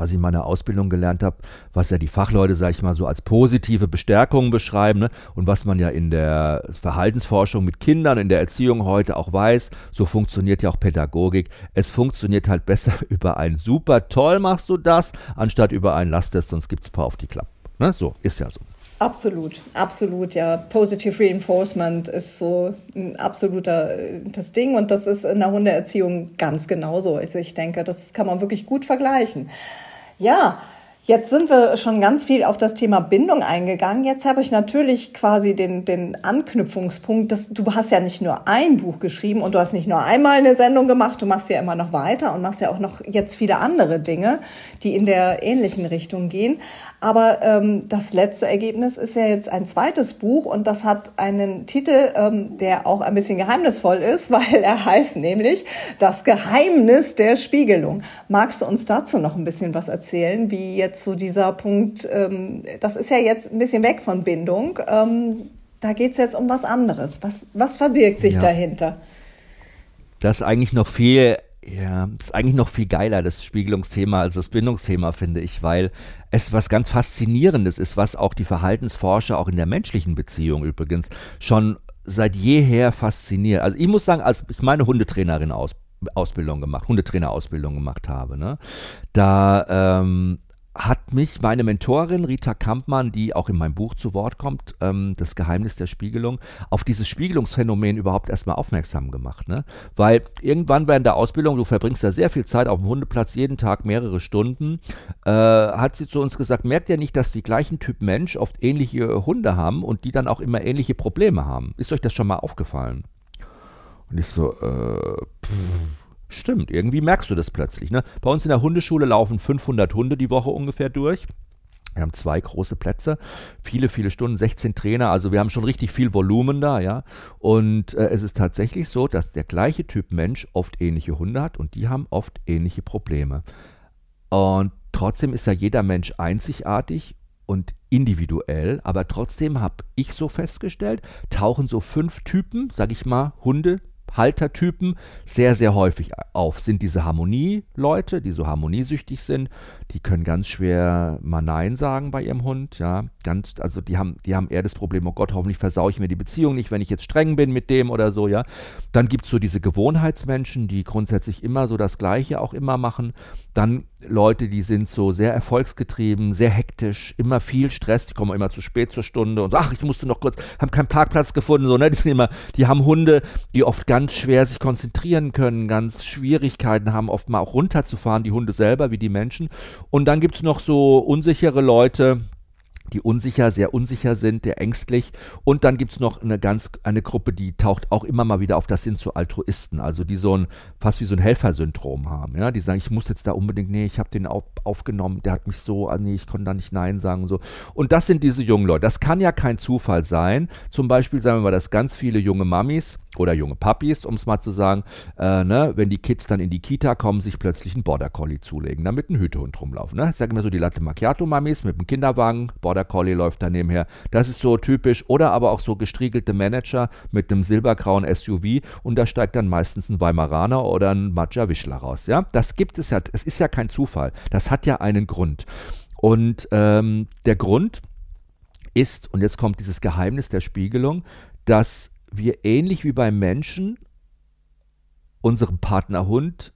S3: was ich in meiner Ausbildung gelernt habe, was ja die Fachleute, sage ich mal, so als positive Bestärkung beschreiben ne? und was man ja in der Verhaltensforschung mit Kindern, in der Erziehung heute auch weiß, so funktioniert ja auch Pädagogik. Es funktioniert halt besser *laughs* über ein super toll machst du das, anstatt über ein lass das, sonst gibt es ein paar auf die Klappe. Ne? So, ist ja so.
S2: Absolut, absolut, ja. Positive Reinforcement ist so ein absoluter äh, das Ding und das ist in der Hundeerziehung ganz genauso. Also ich denke, das kann man wirklich gut vergleichen. Ja, Jetzt sind wir schon ganz viel auf das Thema Bindung eingegangen. Jetzt habe ich natürlich quasi den, den Anknüpfungspunkt, dass du hast ja nicht nur ein Buch geschrieben und du hast nicht nur einmal eine Sendung gemacht, du machst ja immer noch weiter und machst ja auch noch jetzt viele andere Dinge, die in der ähnlichen Richtung gehen. Aber ähm, das letzte Ergebnis ist ja jetzt ein zweites Buch und das hat einen Titel, ähm, der auch ein bisschen geheimnisvoll ist, *laughs* weil er heißt nämlich Das Geheimnis der Spiegelung. Magst du uns dazu noch ein bisschen was erzählen, wie jetzt so dieser Punkt, ähm, das ist ja jetzt ein bisschen weg von Bindung, ähm, da geht's jetzt um was anderes. Was, was verbirgt sich ja. dahinter?
S3: Das ist eigentlich noch viel ja, ist eigentlich noch viel geiler, das Spiegelungsthema, als das Bindungsthema, finde ich, weil es was ganz Faszinierendes ist, was auch die Verhaltensforscher auch in der menschlichen Beziehung übrigens schon seit jeher fasziniert. Also ich muss sagen, als ich meine Hundetrainerin aus, Ausbildung gemacht, Hundetrainerausbildung gemacht habe, ne, da ähm, hat mich meine Mentorin Rita Kampmann, die auch in meinem Buch zu Wort kommt, ähm, das Geheimnis der Spiegelung, auf dieses Spiegelungsphänomen überhaupt erstmal aufmerksam gemacht. Ne? Weil irgendwann während der Ausbildung, du verbringst ja sehr viel Zeit auf dem Hundeplatz, jeden Tag mehrere Stunden, äh, hat sie zu uns gesagt, merkt ihr nicht, dass die gleichen Typ Mensch oft ähnliche Hunde haben und die dann auch immer ähnliche Probleme haben? Ist euch das schon mal aufgefallen? Und ich so, äh, pff Stimmt, irgendwie merkst du das plötzlich. Ne? Bei uns in der Hundeschule laufen 500 Hunde die Woche ungefähr durch. Wir haben zwei große Plätze, viele, viele Stunden, 16 Trainer, also wir haben schon richtig viel Volumen da, ja. Und äh, es ist tatsächlich so, dass der gleiche Typ Mensch oft ähnliche Hunde hat und die haben oft ähnliche Probleme. Und trotzdem ist ja jeder Mensch einzigartig und individuell, aber trotzdem habe ich so festgestellt, tauchen so fünf Typen, sag ich mal, Hunde, Haltertypen sehr, sehr häufig auf. Sind diese Harmonieleute, die so harmoniesüchtig sind, die können ganz schwer mal Nein sagen bei ihrem Hund, ja. Ganz, also die haben, die haben eher das Problem, oh Gott, hoffentlich versaue ich mir die Beziehung nicht, wenn ich jetzt streng bin mit dem oder so, ja. Dann gibt es so diese Gewohnheitsmenschen, die grundsätzlich immer so das Gleiche auch immer machen. Dann Leute, die sind so sehr erfolgsgetrieben, sehr hektisch, immer viel Stress, die kommen immer zu spät zur Stunde und so, ach, ich musste noch kurz, haben keinen Parkplatz gefunden, so, ne, die sind immer, die haben Hunde, die oft ganz schwer sich konzentrieren können, ganz Schwierigkeiten haben, oft mal auch runterzufahren, die Hunde selber, wie die Menschen. Und dann gibt es noch so unsichere Leute, die unsicher, sehr unsicher sind, der ängstlich. Und dann gibt es noch eine ganz, eine Gruppe, die taucht auch immer mal wieder auf, das sind so Altruisten, also die so ein, fast wie so ein Helfersyndrom haben. Ja? Die sagen, ich muss jetzt da unbedingt, nee, ich habe den aufgenommen, der hat mich so, ah, nee, ich konnte da nicht Nein sagen und so. Und das sind diese jungen Leute. Das kann ja kein Zufall sein. Zum Beispiel sagen wir mal, dass ganz viele junge Mamis, oder junge Papis, um es mal zu sagen, äh, ne, wenn die Kids dann in die Kita kommen, sich plötzlich einen Border Collie zulegen, damit ein Hütehund rumlaufen. Ne? Ich sage immer so die Latte Macchiato Mamis mit dem Kinderwagen, Border Collie läuft da nebenher. Das ist so typisch. Oder aber auch so gestriegelte Manager mit einem silbergrauen SUV und da steigt dann meistens ein Weimaraner oder ein Madja Wischler raus. Ja, das gibt es ja. Es ist ja kein Zufall. Das hat ja einen Grund. Und ähm, der Grund ist, und jetzt kommt dieses Geheimnis der Spiegelung, dass wir ähnlich wie beim Menschen unseren Partnerhund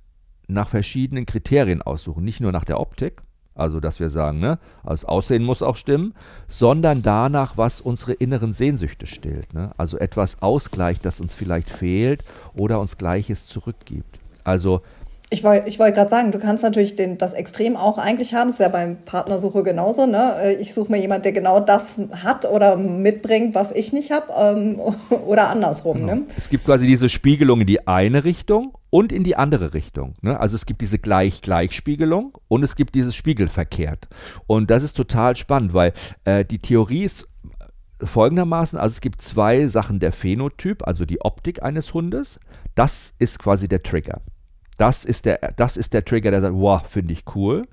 S3: nach verschiedenen Kriterien aussuchen. Nicht nur nach der Optik, also dass wir sagen, ne, das Aussehen muss auch stimmen, sondern danach, was unsere inneren Sehnsüchte stillt. Ne? Also etwas ausgleicht, das uns vielleicht fehlt oder uns Gleiches zurückgibt. Also
S2: ich wollte ich wollt gerade sagen, du kannst natürlich den, das Extrem auch eigentlich haben. Das ist ja beim Partnersuche genauso. Ne? Äh, ich suche mir jemanden, der genau das hat oder mitbringt, was ich nicht habe ähm, *laughs* oder andersrum. Genau. Ne?
S3: Es gibt quasi diese Spiegelung in die eine Richtung und in die andere Richtung. Ne? Also es gibt diese Gleich-Gleich-Spiegelung und es gibt dieses Spiegelverkehrt. Und das ist total spannend, weil äh, die Theorie ist folgendermaßen, also es gibt zwei Sachen, der Phänotyp, also die Optik eines Hundes, das ist quasi der Trigger. Das ist der, das ist der Trigger, der sagt, wow, finde ich cool.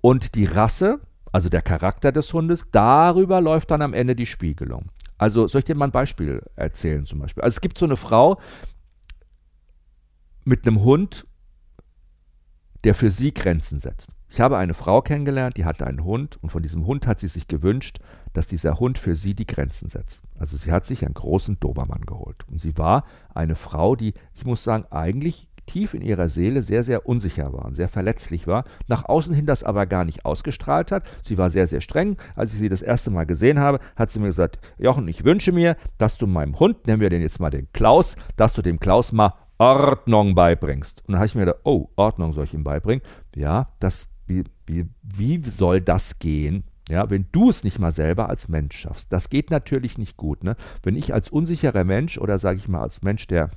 S3: Und die Rasse, also der Charakter des Hundes, darüber läuft dann am Ende die Spiegelung. Also soll ich dir mal ein Beispiel erzählen zum Beispiel? Also es gibt so eine Frau mit einem Hund, der für sie Grenzen setzt. Ich habe eine Frau kennengelernt, die hatte einen Hund und von diesem Hund hat sie sich gewünscht, dass dieser Hund für sie die Grenzen setzt. Also sie hat sich einen großen Dobermann geholt. Und sie war eine Frau, die, ich muss sagen, eigentlich tief in ihrer Seele sehr, sehr unsicher war und sehr verletzlich war, nach außen hin das aber gar nicht ausgestrahlt hat. Sie war sehr, sehr streng. Als ich sie das erste Mal gesehen habe, hat sie mir gesagt, Jochen, ich wünsche mir, dass du meinem Hund, nennen wir den jetzt mal den Klaus, dass du dem Klaus mal Ordnung beibringst. Und dann habe ich mir gedacht, oh, Ordnung soll ich ihm beibringen? Ja, das, wie, wie, wie soll das gehen? Ja, wenn du es nicht mal selber als Mensch schaffst. Das geht natürlich nicht gut. Ne? Wenn ich als unsicherer Mensch oder sage ich mal als Mensch, der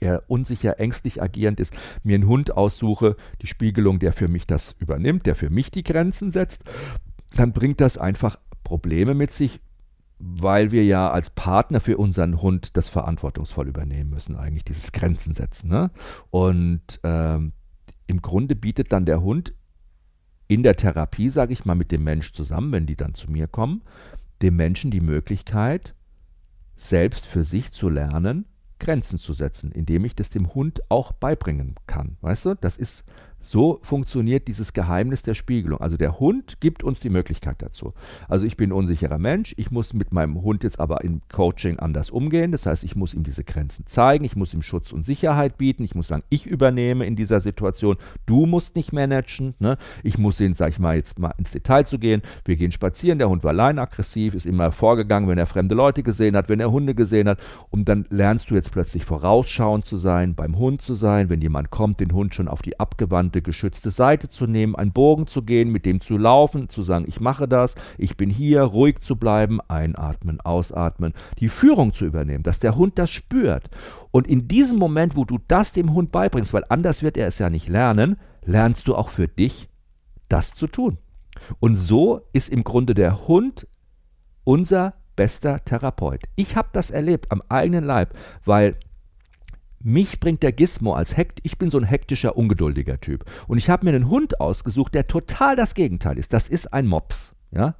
S3: eher unsicher, ängstlich agierend ist, mir einen Hund aussuche, die Spiegelung, der für mich das übernimmt, der für mich die Grenzen setzt, dann bringt das einfach Probleme mit sich, weil wir ja als Partner für unseren Hund das verantwortungsvoll übernehmen müssen, eigentlich dieses Grenzen setzen. Ne? Und ähm, im Grunde bietet dann der Hund in der Therapie, sage ich mal, mit dem Mensch zusammen, wenn die dann zu mir kommen, dem Menschen die Möglichkeit, selbst für sich zu lernen, Grenzen zu setzen, indem ich das dem Hund auch beibringen kann. Weißt du, das ist so funktioniert dieses Geheimnis der Spiegelung. Also der Hund gibt uns die Möglichkeit dazu. Also ich bin ein unsicherer Mensch, ich muss mit meinem Hund jetzt aber im Coaching anders umgehen. Das heißt, ich muss ihm diese Grenzen zeigen, ich muss ihm Schutz und Sicherheit bieten, ich muss sagen, ich übernehme in dieser Situation, du musst nicht managen. Ne? Ich muss ihn, sag ich mal, jetzt mal ins Detail zu gehen. Wir gehen spazieren, der Hund war allein aggressiv, ist immer vorgegangen, wenn er fremde Leute gesehen hat, wenn er Hunde gesehen hat. Und dann lernst du jetzt plötzlich vorausschauend zu sein, beim Hund zu sein, wenn jemand kommt, den Hund schon auf die abgewandte bestimmte geschützte Seite zu nehmen, einen Bogen zu gehen, mit dem zu laufen, zu sagen, ich mache das, ich bin hier, ruhig zu bleiben, einatmen, ausatmen, die Führung zu übernehmen, dass der Hund das spürt. Und in diesem Moment, wo du das dem Hund beibringst, weil anders wird er es ja nicht lernen, lernst du auch für dich das zu tun. Und so ist im Grunde der Hund unser bester Therapeut. Ich habe das erlebt am eigenen Leib, weil mich bringt der Gizmo als Hekt, ich bin so ein hektischer, ungeduldiger Typ. Und ich habe mir einen Hund ausgesucht, der total das Gegenteil ist. Das ist ein Mops. Ja?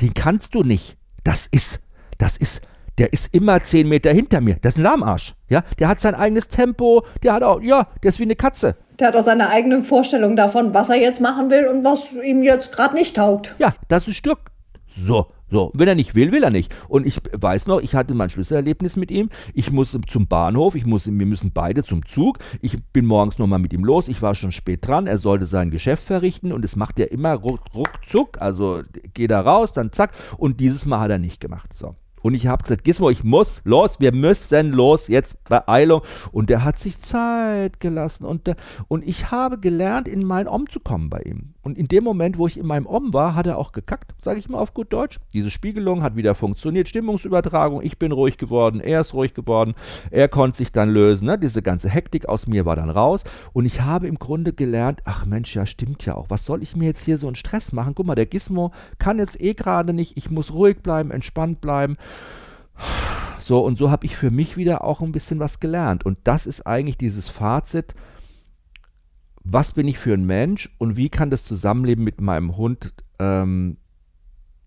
S3: Den kannst du nicht. Das ist, das ist, der ist immer zehn Meter hinter mir. Das ist ein Lahmarsch. Ja? Der hat sein eigenes Tempo, der hat auch, ja, der ist wie eine Katze.
S2: Der hat auch seine eigenen Vorstellungen davon, was er jetzt machen will und was ihm jetzt gerade nicht taugt.
S3: Ja, das ist Stück. So, So, wenn er nicht will, will er nicht. Und ich weiß noch, ich hatte mein Schlüsselerlebnis mit ihm. Ich muss zum Bahnhof, ich muss, wir müssen beide zum Zug. Ich bin morgens nochmal mit ihm los. Ich war schon spät dran. Er sollte sein Geschäft verrichten und es macht er immer ruck, ruckzuck. Also geht er raus, dann zack. Und dieses Mal hat er nicht gemacht. So. Und ich habe gesagt, Gizmo, ich muss los, wir müssen los, jetzt Beeilung. Und der hat sich Zeit gelassen. Und, der, und ich habe gelernt, in meinen Om zu kommen bei ihm. Und in dem Moment, wo ich in meinem Om war, hat er auch gekackt, sage ich mal auf gut Deutsch. Diese Spiegelung hat wieder funktioniert, Stimmungsübertragung, ich bin ruhig geworden, er ist ruhig geworden, er konnte sich dann lösen. Ne? Diese ganze Hektik aus mir war dann raus. Und ich habe im Grunde gelernt, ach Mensch, ja stimmt ja auch, was soll ich mir jetzt hier so einen Stress machen? Guck mal, der Gizmo kann jetzt eh gerade nicht, ich muss ruhig bleiben, entspannt bleiben. So, und so habe ich für mich wieder auch ein bisschen was gelernt. Und das ist eigentlich dieses Fazit, was bin ich für ein Mensch und wie kann das Zusammenleben mit meinem Hund ähm,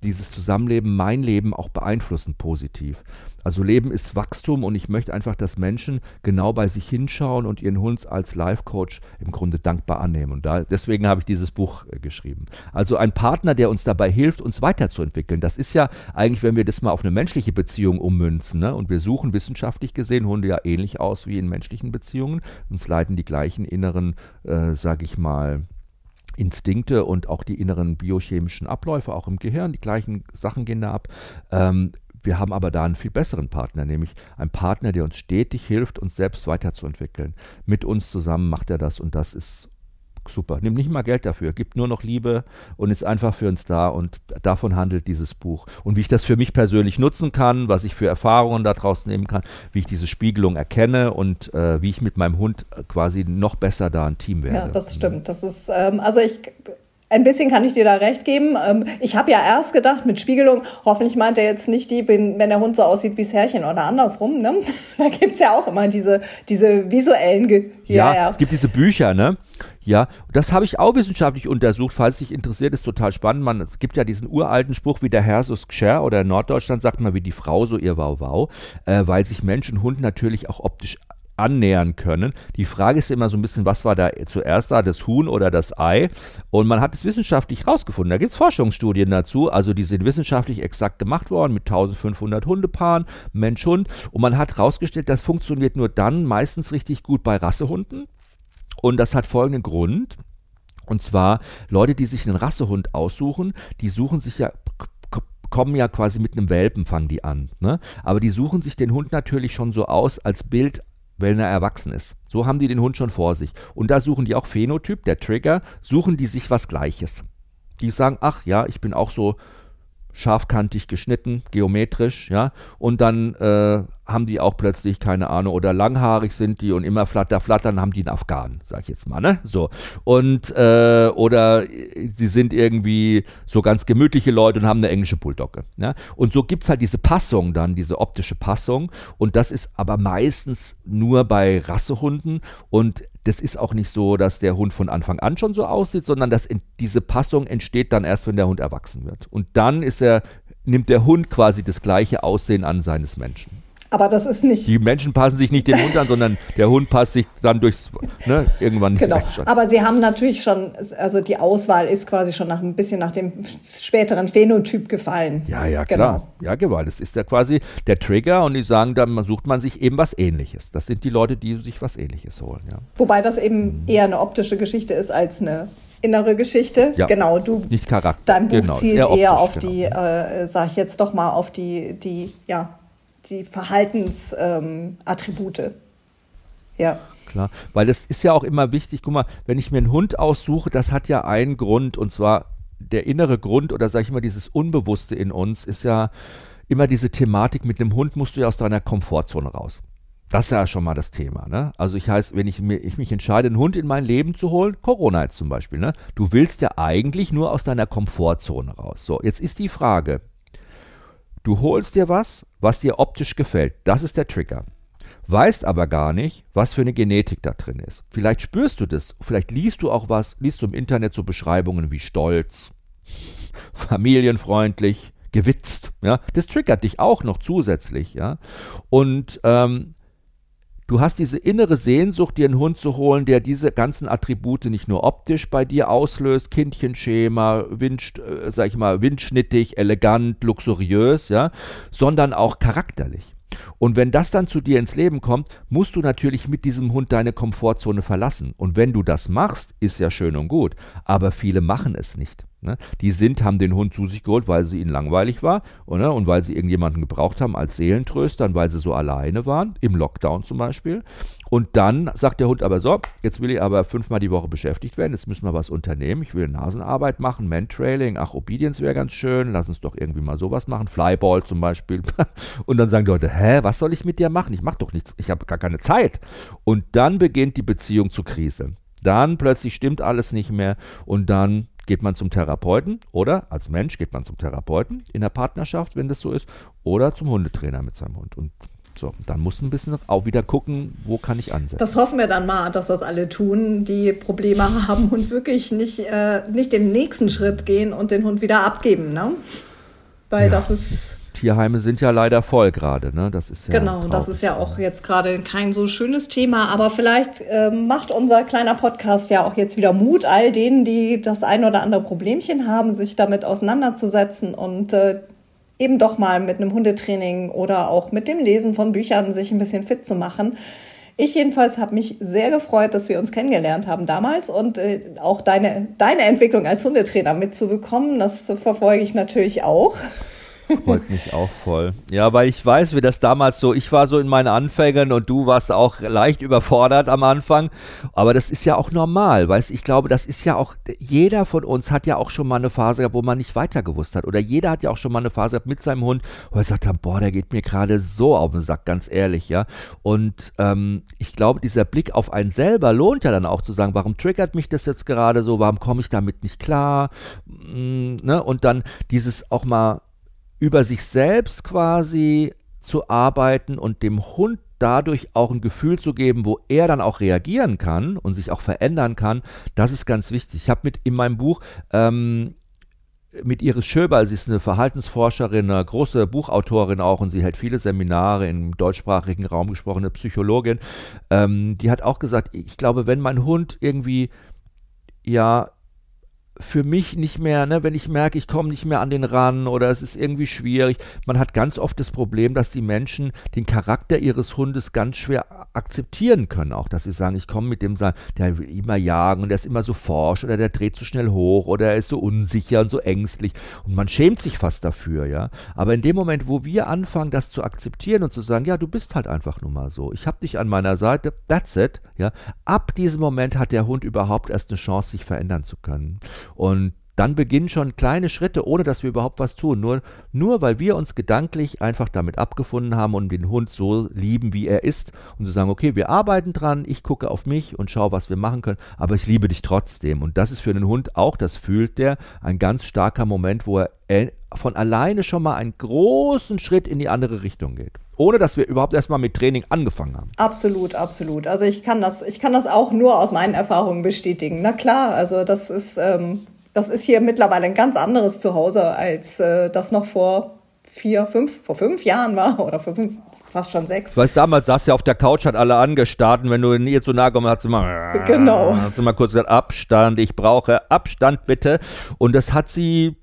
S3: dieses Zusammenleben mein Leben auch beeinflussen positiv. Also Leben ist Wachstum und ich möchte einfach, dass Menschen genau bei sich hinschauen und ihren Hund als Life-Coach im Grunde dankbar annehmen. Und da, deswegen habe ich dieses Buch äh, geschrieben. Also ein Partner, der uns dabei hilft, uns weiterzuentwickeln. Das ist ja eigentlich, wenn wir das mal auf eine menschliche Beziehung ummünzen, ne? und wir suchen wissenschaftlich gesehen Hunde ja ähnlich aus wie in menschlichen Beziehungen. Uns leiten die gleichen inneren, äh, sage ich mal, Instinkte und auch die inneren biochemischen Abläufe, auch im Gehirn, die gleichen Sachen gehen da ab. Ähm, wir haben aber da einen viel besseren Partner, nämlich einen Partner, der uns stetig hilft, uns selbst weiterzuentwickeln. Mit uns zusammen macht er das und das ist super. Nimmt nicht mal Geld dafür, gibt nur noch Liebe und ist einfach für uns da und davon handelt dieses Buch. Und wie ich das für mich persönlich nutzen kann, was ich für Erfahrungen daraus nehmen kann, wie ich diese Spiegelung erkenne und äh, wie ich mit meinem Hund quasi noch besser da ein Team werde.
S2: Ja, das stimmt. Das ist, ähm, also ich ein bisschen kann ich dir da recht geben. Ähm, ich habe ja erst gedacht, mit Spiegelung, hoffentlich meint er jetzt nicht die, wenn, der Hund so aussieht wie das Herrchen oder andersrum. Ne? *laughs* Da gibt's ja auch immer diese, diese visuellen. Ge
S3: ja, ja, es gibt diese Bücher, ne? Ja, das habe ich auch wissenschaftlich untersucht, falls dich interessiert, ist total spannend. Man, es gibt ja diesen uralten Spruch, wie der Herr so Gscher oder in Norddeutschland sagt man, wie die Frau so ihr Wow Wow, äh, weil sich Mensch und Hund natürlich auch optisch annähern können. Die Frage ist immer so ein bisschen, was war da zuerst da, das Huhn oder das Ei? Und man hat es wissenschaftlich rausgefunden. Da gibt es Forschungsstudien dazu, also die sind wissenschaftlich exakt gemacht worden mit 1500 Hundepaaren, Mensch-Hund. Und man hat herausgestellt, das funktioniert nur dann meistens richtig gut bei Rassehunden. Und das hat folgenden Grund. Und zwar Leute, die sich einen Rassehund aussuchen, die suchen sich ja kommen ja quasi mit einem Welpen, fangen die an. Ne? Aber die suchen sich den Hund natürlich schon so aus als Bild wenn er erwachsen ist. So haben die den Hund schon vor sich. Und da suchen die auch Phänotyp, der Trigger, suchen die sich was Gleiches. Die sagen, ach ja, ich bin auch so scharfkantig geschnitten, geometrisch, ja, und dann äh, haben die auch plötzlich, keine Ahnung, oder langhaarig sind die und immer flatter, flattern, haben die einen Afghanen, sag ich jetzt mal, ne? So. Und, äh, oder sie sind irgendwie so ganz gemütliche Leute und haben eine englische Bulldogge. Ne? Und so gibt es halt diese Passung dann, diese optische Passung. Und das ist aber meistens nur bei Rassehunden und das ist auch nicht so, dass der Hund von Anfang an schon so aussieht, sondern dass diese Passung entsteht dann erst, wenn der Hund erwachsen wird. Und dann ist er, nimmt der Hund quasi das gleiche Aussehen an seines Menschen.
S2: Aber das ist nicht.
S3: Die Menschen passen sich nicht dem Hund an, sondern der Hund passt sich dann durchs, ne, irgendwann.
S2: Genau. Aber sie haben natürlich schon, also die Auswahl ist quasi schon nach ein bisschen nach dem späteren Phänotyp gefallen.
S3: Ja, ja, klar. Genau. Ja, genau. Das ist ja quasi der Trigger und die sagen, dann sucht man sich eben was Ähnliches. Das sind die Leute, die sich was Ähnliches holen, ja.
S2: Wobei das eben mhm. eher eine optische Geschichte ist als eine innere Geschichte.
S3: Ja,
S2: genau, du.
S3: Nicht Charakter.
S2: Dein Buch genau, zielt eher, optisch, eher auf genau. die, äh, sag ich jetzt doch mal, auf die, die, ja, die Verhaltensattribute. Ähm, ja.
S3: Klar, weil es ist ja auch immer wichtig, guck mal, wenn ich mir einen Hund aussuche, das hat ja einen Grund und zwar der innere Grund oder sag ich mal dieses Unbewusste in uns ist ja immer diese Thematik, mit einem Hund musst du ja aus deiner Komfortzone raus. Das ist ja schon mal das Thema. Ne? Also ich heißt, wenn ich, mir, ich mich entscheide, einen Hund in mein Leben zu holen, Corona jetzt zum Beispiel, ne? du willst ja eigentlich nur aus deiner Komfortzone raus. So, jetzt ist die Frage, Du holst dir was, was dir optisch gefällt. Das ist der Trigger. Weißt aber gar nicht, was für eine Genetik da drin ist. Vielleicht spürst du das, vielleicht liest du auch was, liest du im Internet so Beschreibungen wie stolz, familienfreundlich, gewitzt. Ja, das triggert dich auch noch zusätzlich. Ja, und ähm, Du hast diese innere Sehnsucht, dir einen Hund zu holen, der diese ganzen Attribute nicht nur optisch bei dir auslöst, Kindchenschema, Wind, äh, sag ich mal, windschnittig, elegant, luxuriös, ja, sondern auch charakterlich. Und wenn das dann zu dir ins Leben kommt, musst du natürlich mit diesem Hund deine Komfortzone verlassen. Und wenn du das machst, ist ja schön und gut. Aber viele machen es nicht. Ne? Die sind, haben den Hund zu sich geholt, weil sie ihnen langweilig war oder? und weil sie irgendjemanden gebraucht haben als Seelentröster und weil sie so alleine waren, im Lockdown zum Beispiel. Und dann sagt der Hund aber so, jetzt will ich aber fünfmal die Woche beschäftigt werden, jetzt müssen wir was unternehmen, ich will Nasenarbeit machen, Mantrailing, ach, Obedience wäre ganz schön, lass uns doch irgendwie mal sowas machen, Flyball zum Beispiel. *laughs* und dann sagen die Leute, hä, was soll ich mit dir machen? Ich mache doch nichts, ich habe gar keine Zeit. Und dann beginnt die Beziehung zu kriseln. Dann plötzlich stimmt alles nicht mehr und dann geht man zum Therapeuten oder als Mensch geht man zum Therapeuten in der Partnerschaft, wenn das so ist, oder zum Hundetrainer mit seinem Hund. Und so, dann muss ein bisschen auch wieder gucken, wo kann ich ansetzen.
S2: Das hoffen wir dann mal, dass das alle tun, die Probleme haben und wirklich nicht, äh, nicht den nächsten Schritt gehen und den Hund wieder abgeben, ne? Weil ja. das ist
S3: Tierheime sind ja leider voll gerade, ne? Das ist ja
S2: genau, traurig. das ist ja auch jetzt gerade kein so schönes Thema, aber vielleicht äh, macht unser kleiner Podcast ja auch jetzt wieder Mut all denen, die das ein oder andere Problemchen haben, sich damit auseinanderzusetzen und äh, eben doch mal mit einem Hundetraining oder auch mit dem Lesen von Büchern sich ein bisschen fit zu machen. Ich jedenfalls habe mich sehr gefreut, dass wir uns kennengelernt haben damals und äh, auch deine, deine Entwicklung als Hundetrainer mitzubekommen. Das verfolge ich natürlich auch.
S3: Freut mich auch voll. Ja, weil ich weiß, wie das damals so, ich war so in meinen Anfängen und du warst auch leicht überfordert am Anfang. Aber das ist ja auch normal, weißt ich glaube, das ist ja auch, jeder von uns hat ja auch schon mal eine Phase gehabt, wo man nicht weiter gewusst hat. Oder jeder hat ja auch schon mal eine Phase gehabt mit seinem Hund, wo er sagt, boah, der geht mir gerade so auf den Sack, ganz ehrlich, ja. Und ähm, ich glaube, dieser Blick auf einen selber lohnt ja dann auch zu sagen, warum triggert mich das jetzt gerade so, warum komme ich damit nicht klar? Mm, ne? Und dann dieses auch mal über sich selbst quasi zu arbeiten und dem Hund dadurch auch ein Gefühl zu geben, wo er dann auch reagieren kann und sich auch verändern kann, das ist ganz wichtig. Ich habe mit in meinem Buch ähm, mit Iris Schöberl, sie ist eine Verhaltensforscherin, eine große Buchautorin auch und sie hält viele Seminare im deutschsprachigen Raum gesprochene Psychologin, ähm, die hat auch gesagt, ich glaube, wenn mein Hund irgendwie ja für mich nicht mehr, ne, wenn ich merke, ich komme nicht mehr an den ran oder es ist irgendwie schwierig. Man hat ganz oft das Problem, dass die Menschen den Charakter ihres Hundes ganz schwer akzeptieren können. Auch, dass sie sagen, ich komme mit dem, der will immer jagen und der ist immer so forsch oder der dreht zu so schnell hoch oder er ist so unsicher und so ängstlich. Und man schämt sich fast dafür, ja. Aber in dem Moment, wo wir anfangen, das zu akzeptieren und zu sagen, ja, du bist halt einfach nur mal so. Ich habe dich an meiner Seite, that's it, ja. Ab diesem Moment hat der Hund überhaupt erst eine Chance, sich verändern zu können. Und dann beginnen schon kleine Schritte, ohne dass wir überhaupt was tun. Nur, nur weil wir uns gedanklich einfach damit abgefunden haben und den Hund so lieben, wie er ist. Und zu sagen, okay, wir arbeiten dran, ich gucke auf mich und schaue, was wir machen können, aber ich liebe dich trotzdem. Und das ist für den Hund auch, das fühlt der, ein ganz starker Moment, wo er von alleine schon mal einen großen Schritt in die andere Richtung geht ohne dass wir überhaupt erstmal mit Training angefangen haben.
S2: Absolut, absolut. Also ich kann das, ich kann das auch nur aus meinen Erfahrungen bestätigen. Na klar, also das ist, ähm, das ist hier mittlerweile ein ganz anderes Zuhause, als äh, das noch vor vier, fünf, vor fünf Jahren war oder vor fünf, fast schon sechs.
S3: Weißt damals saß ja auf der Couch, hat alle angestarrt und wenn du ihr zu nahe kommst, hat sie mal, genau. hat sie mal kurz gesagt, Abstand, ich brauche Abstand bitte. Und das hat sie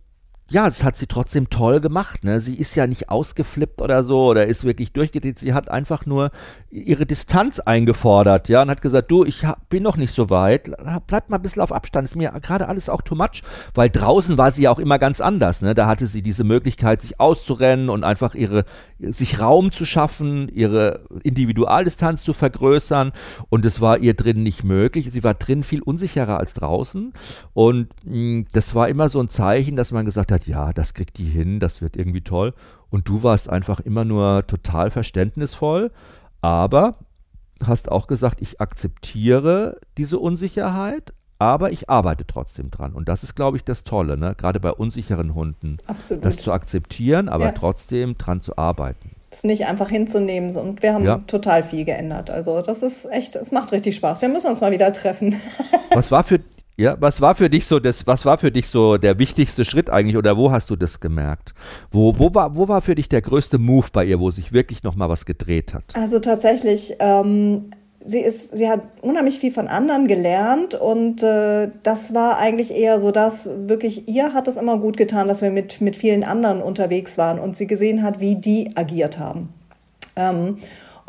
S3: ja, das hat sie trotzdem toll gemacht. Ne? Sie ist ja nicht ausgeflippt oder so oder ist wirklich durchgedreht. Sie hat einfach nur ihre Distanz eingefordert, ja, und hat gesagt, du, ich bin noch nicht so weit, bleib mal ein bisschen auf Abstand, ist mir gerade alles auch too much, weil draußen war sie ja auch immer ganz anders, ne? Da hatte sie diese Möglichkeit, sich auszurennen und einfach ihre, sich Raum zu schaffen, ihre Individualdistanz zu vergrößern und es war ihr drin nicht möglich. Sie war drin viel unsicherer als draußen und mh, hm, das war immer so ein Zeichen, dass man gesagt hat, ja, das kriegt die hin, das wird irgendwie toll. Und du warst einfach immer nur total verständnisvoll aber hast auch gesagt, ich akzeptiere diese Unsicherheit, aber ich arbeite trotzdem dran. Und das ist, glaube ich, das Tolle, ne? gerade bei unsicheren Hunden. Absolut. Das zu akzeptieren, aber ja. trotzdem dran zu arbeiten.
S2: Das nicht einfach hinzunehmen. Und wir haben ja. total viel geändert. Also das ist echt, es macht richtig Spaß. Wir müssen uns mal wieder treffen.
S3: Was war für Ja, was war für dich so das, was war für dich so der wichtigste Schritt eigentlich oder wo hast du das gemerkt? Wo, wo, war, wo war für dich der größte Move bei ihr, wo sich wirklich nochmal was gedreht hat?
S2: Also tatsächlich, ähm, sie ist, sie hat unheimlich viel von anderen gelernt und äh, das war eigentlich eher so, dass wirklich ihr hat es immer gut getan, dass wir mit, mit vielen anderen unterwegs waren und sie gesehen hat, wie die agiert haben. Ähm,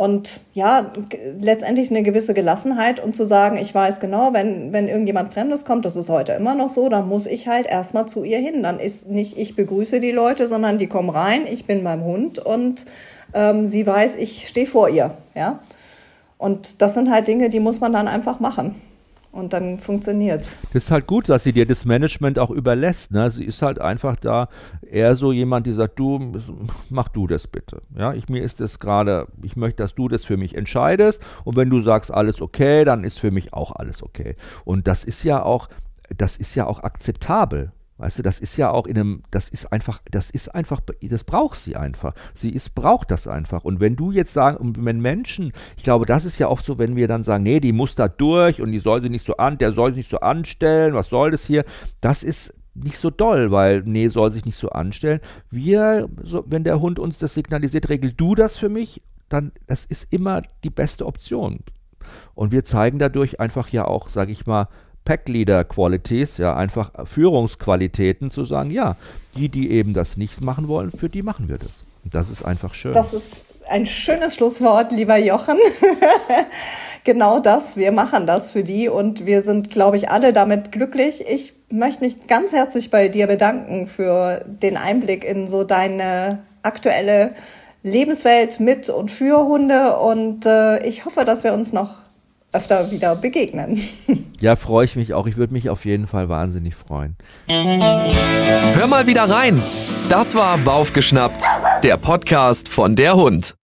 S2: und ja, letztendlich eine gewisse Gelassenheit und zu sagen, ich weiß genau, wenn, wenn irgendjemand Fremdes kommt, das ist heute immer noch so, dann muss ich halt erstmal zu ihr hin. Dann ist nicht, ich begrüße die Leute, sondern die kommen rein, ich bin beim Hund und ähm, sie weiß, ich stehe vor ihr. Ja? Und das sind halt Dinge, die muss man dann einfach machen. Und dann funktioniert's.
S3: Das ist halt gut, dass sie dir das Management auch überlässt. Ne? Sie ist halt einfach da eher so jemand, die sagt, du, mach du das bitte. Ja, ich, mir ist das gerade, ich möchte, dass du das für mich entscheidest. Und wenn du sagst, alles okay, dann ist für mich auch alles okay. Und das ist ja auch, das ist ja auch akzeptabel. Weißt du, das ist ja auch in einem, das ist einfach, das ist einfach, das braucht sie einfach. Sie ist, braucht das einfach. Und wenn du jetzt sagen, wenn Menschen, ich glaube, das ist ja oft so, wenn wir dann sagen, nee, die muss da durch und die soll sie nicht so an, der soll sich nicht so anstellen, was soll das hier? Das ist nicht so doll, weil, nee, soll sich nicht so anstellen. Wir, so, wenn der Hund uns das signalisiert, regel du das für mich, dann, das ist immer die beste Option. Und wir zeigen dadurch einfach ja auch, sage ich mal, Pack-Leader-Qualities, ja, einfach Führungsqualitäten zu sagen, ja, die, die eben das nicht machen wollen, für die machen wir das. Und das ist einfach schön.
S2: Das ist ein schönes Schlusswort, lieber Jochen. *laughs* genau das, wir machen das für die und wir sind, glaube ich, alle damit glücklich. Ich möchte mich ganz herzlich bei dir bedanken für den Einblick in so deine aktuelle Lebenswelt mit und für Hunde und äh, ich hoffe, dass wir uns noch öfter wieder begegnen. *laughs*
S3: Ja, freue ich mich auch. Ich würde mich auf jeden Fall wahnsinnig freuen.
S1: Hör mal wieder rein. Das war Baufgeschnappt, der Podcast von der Hund.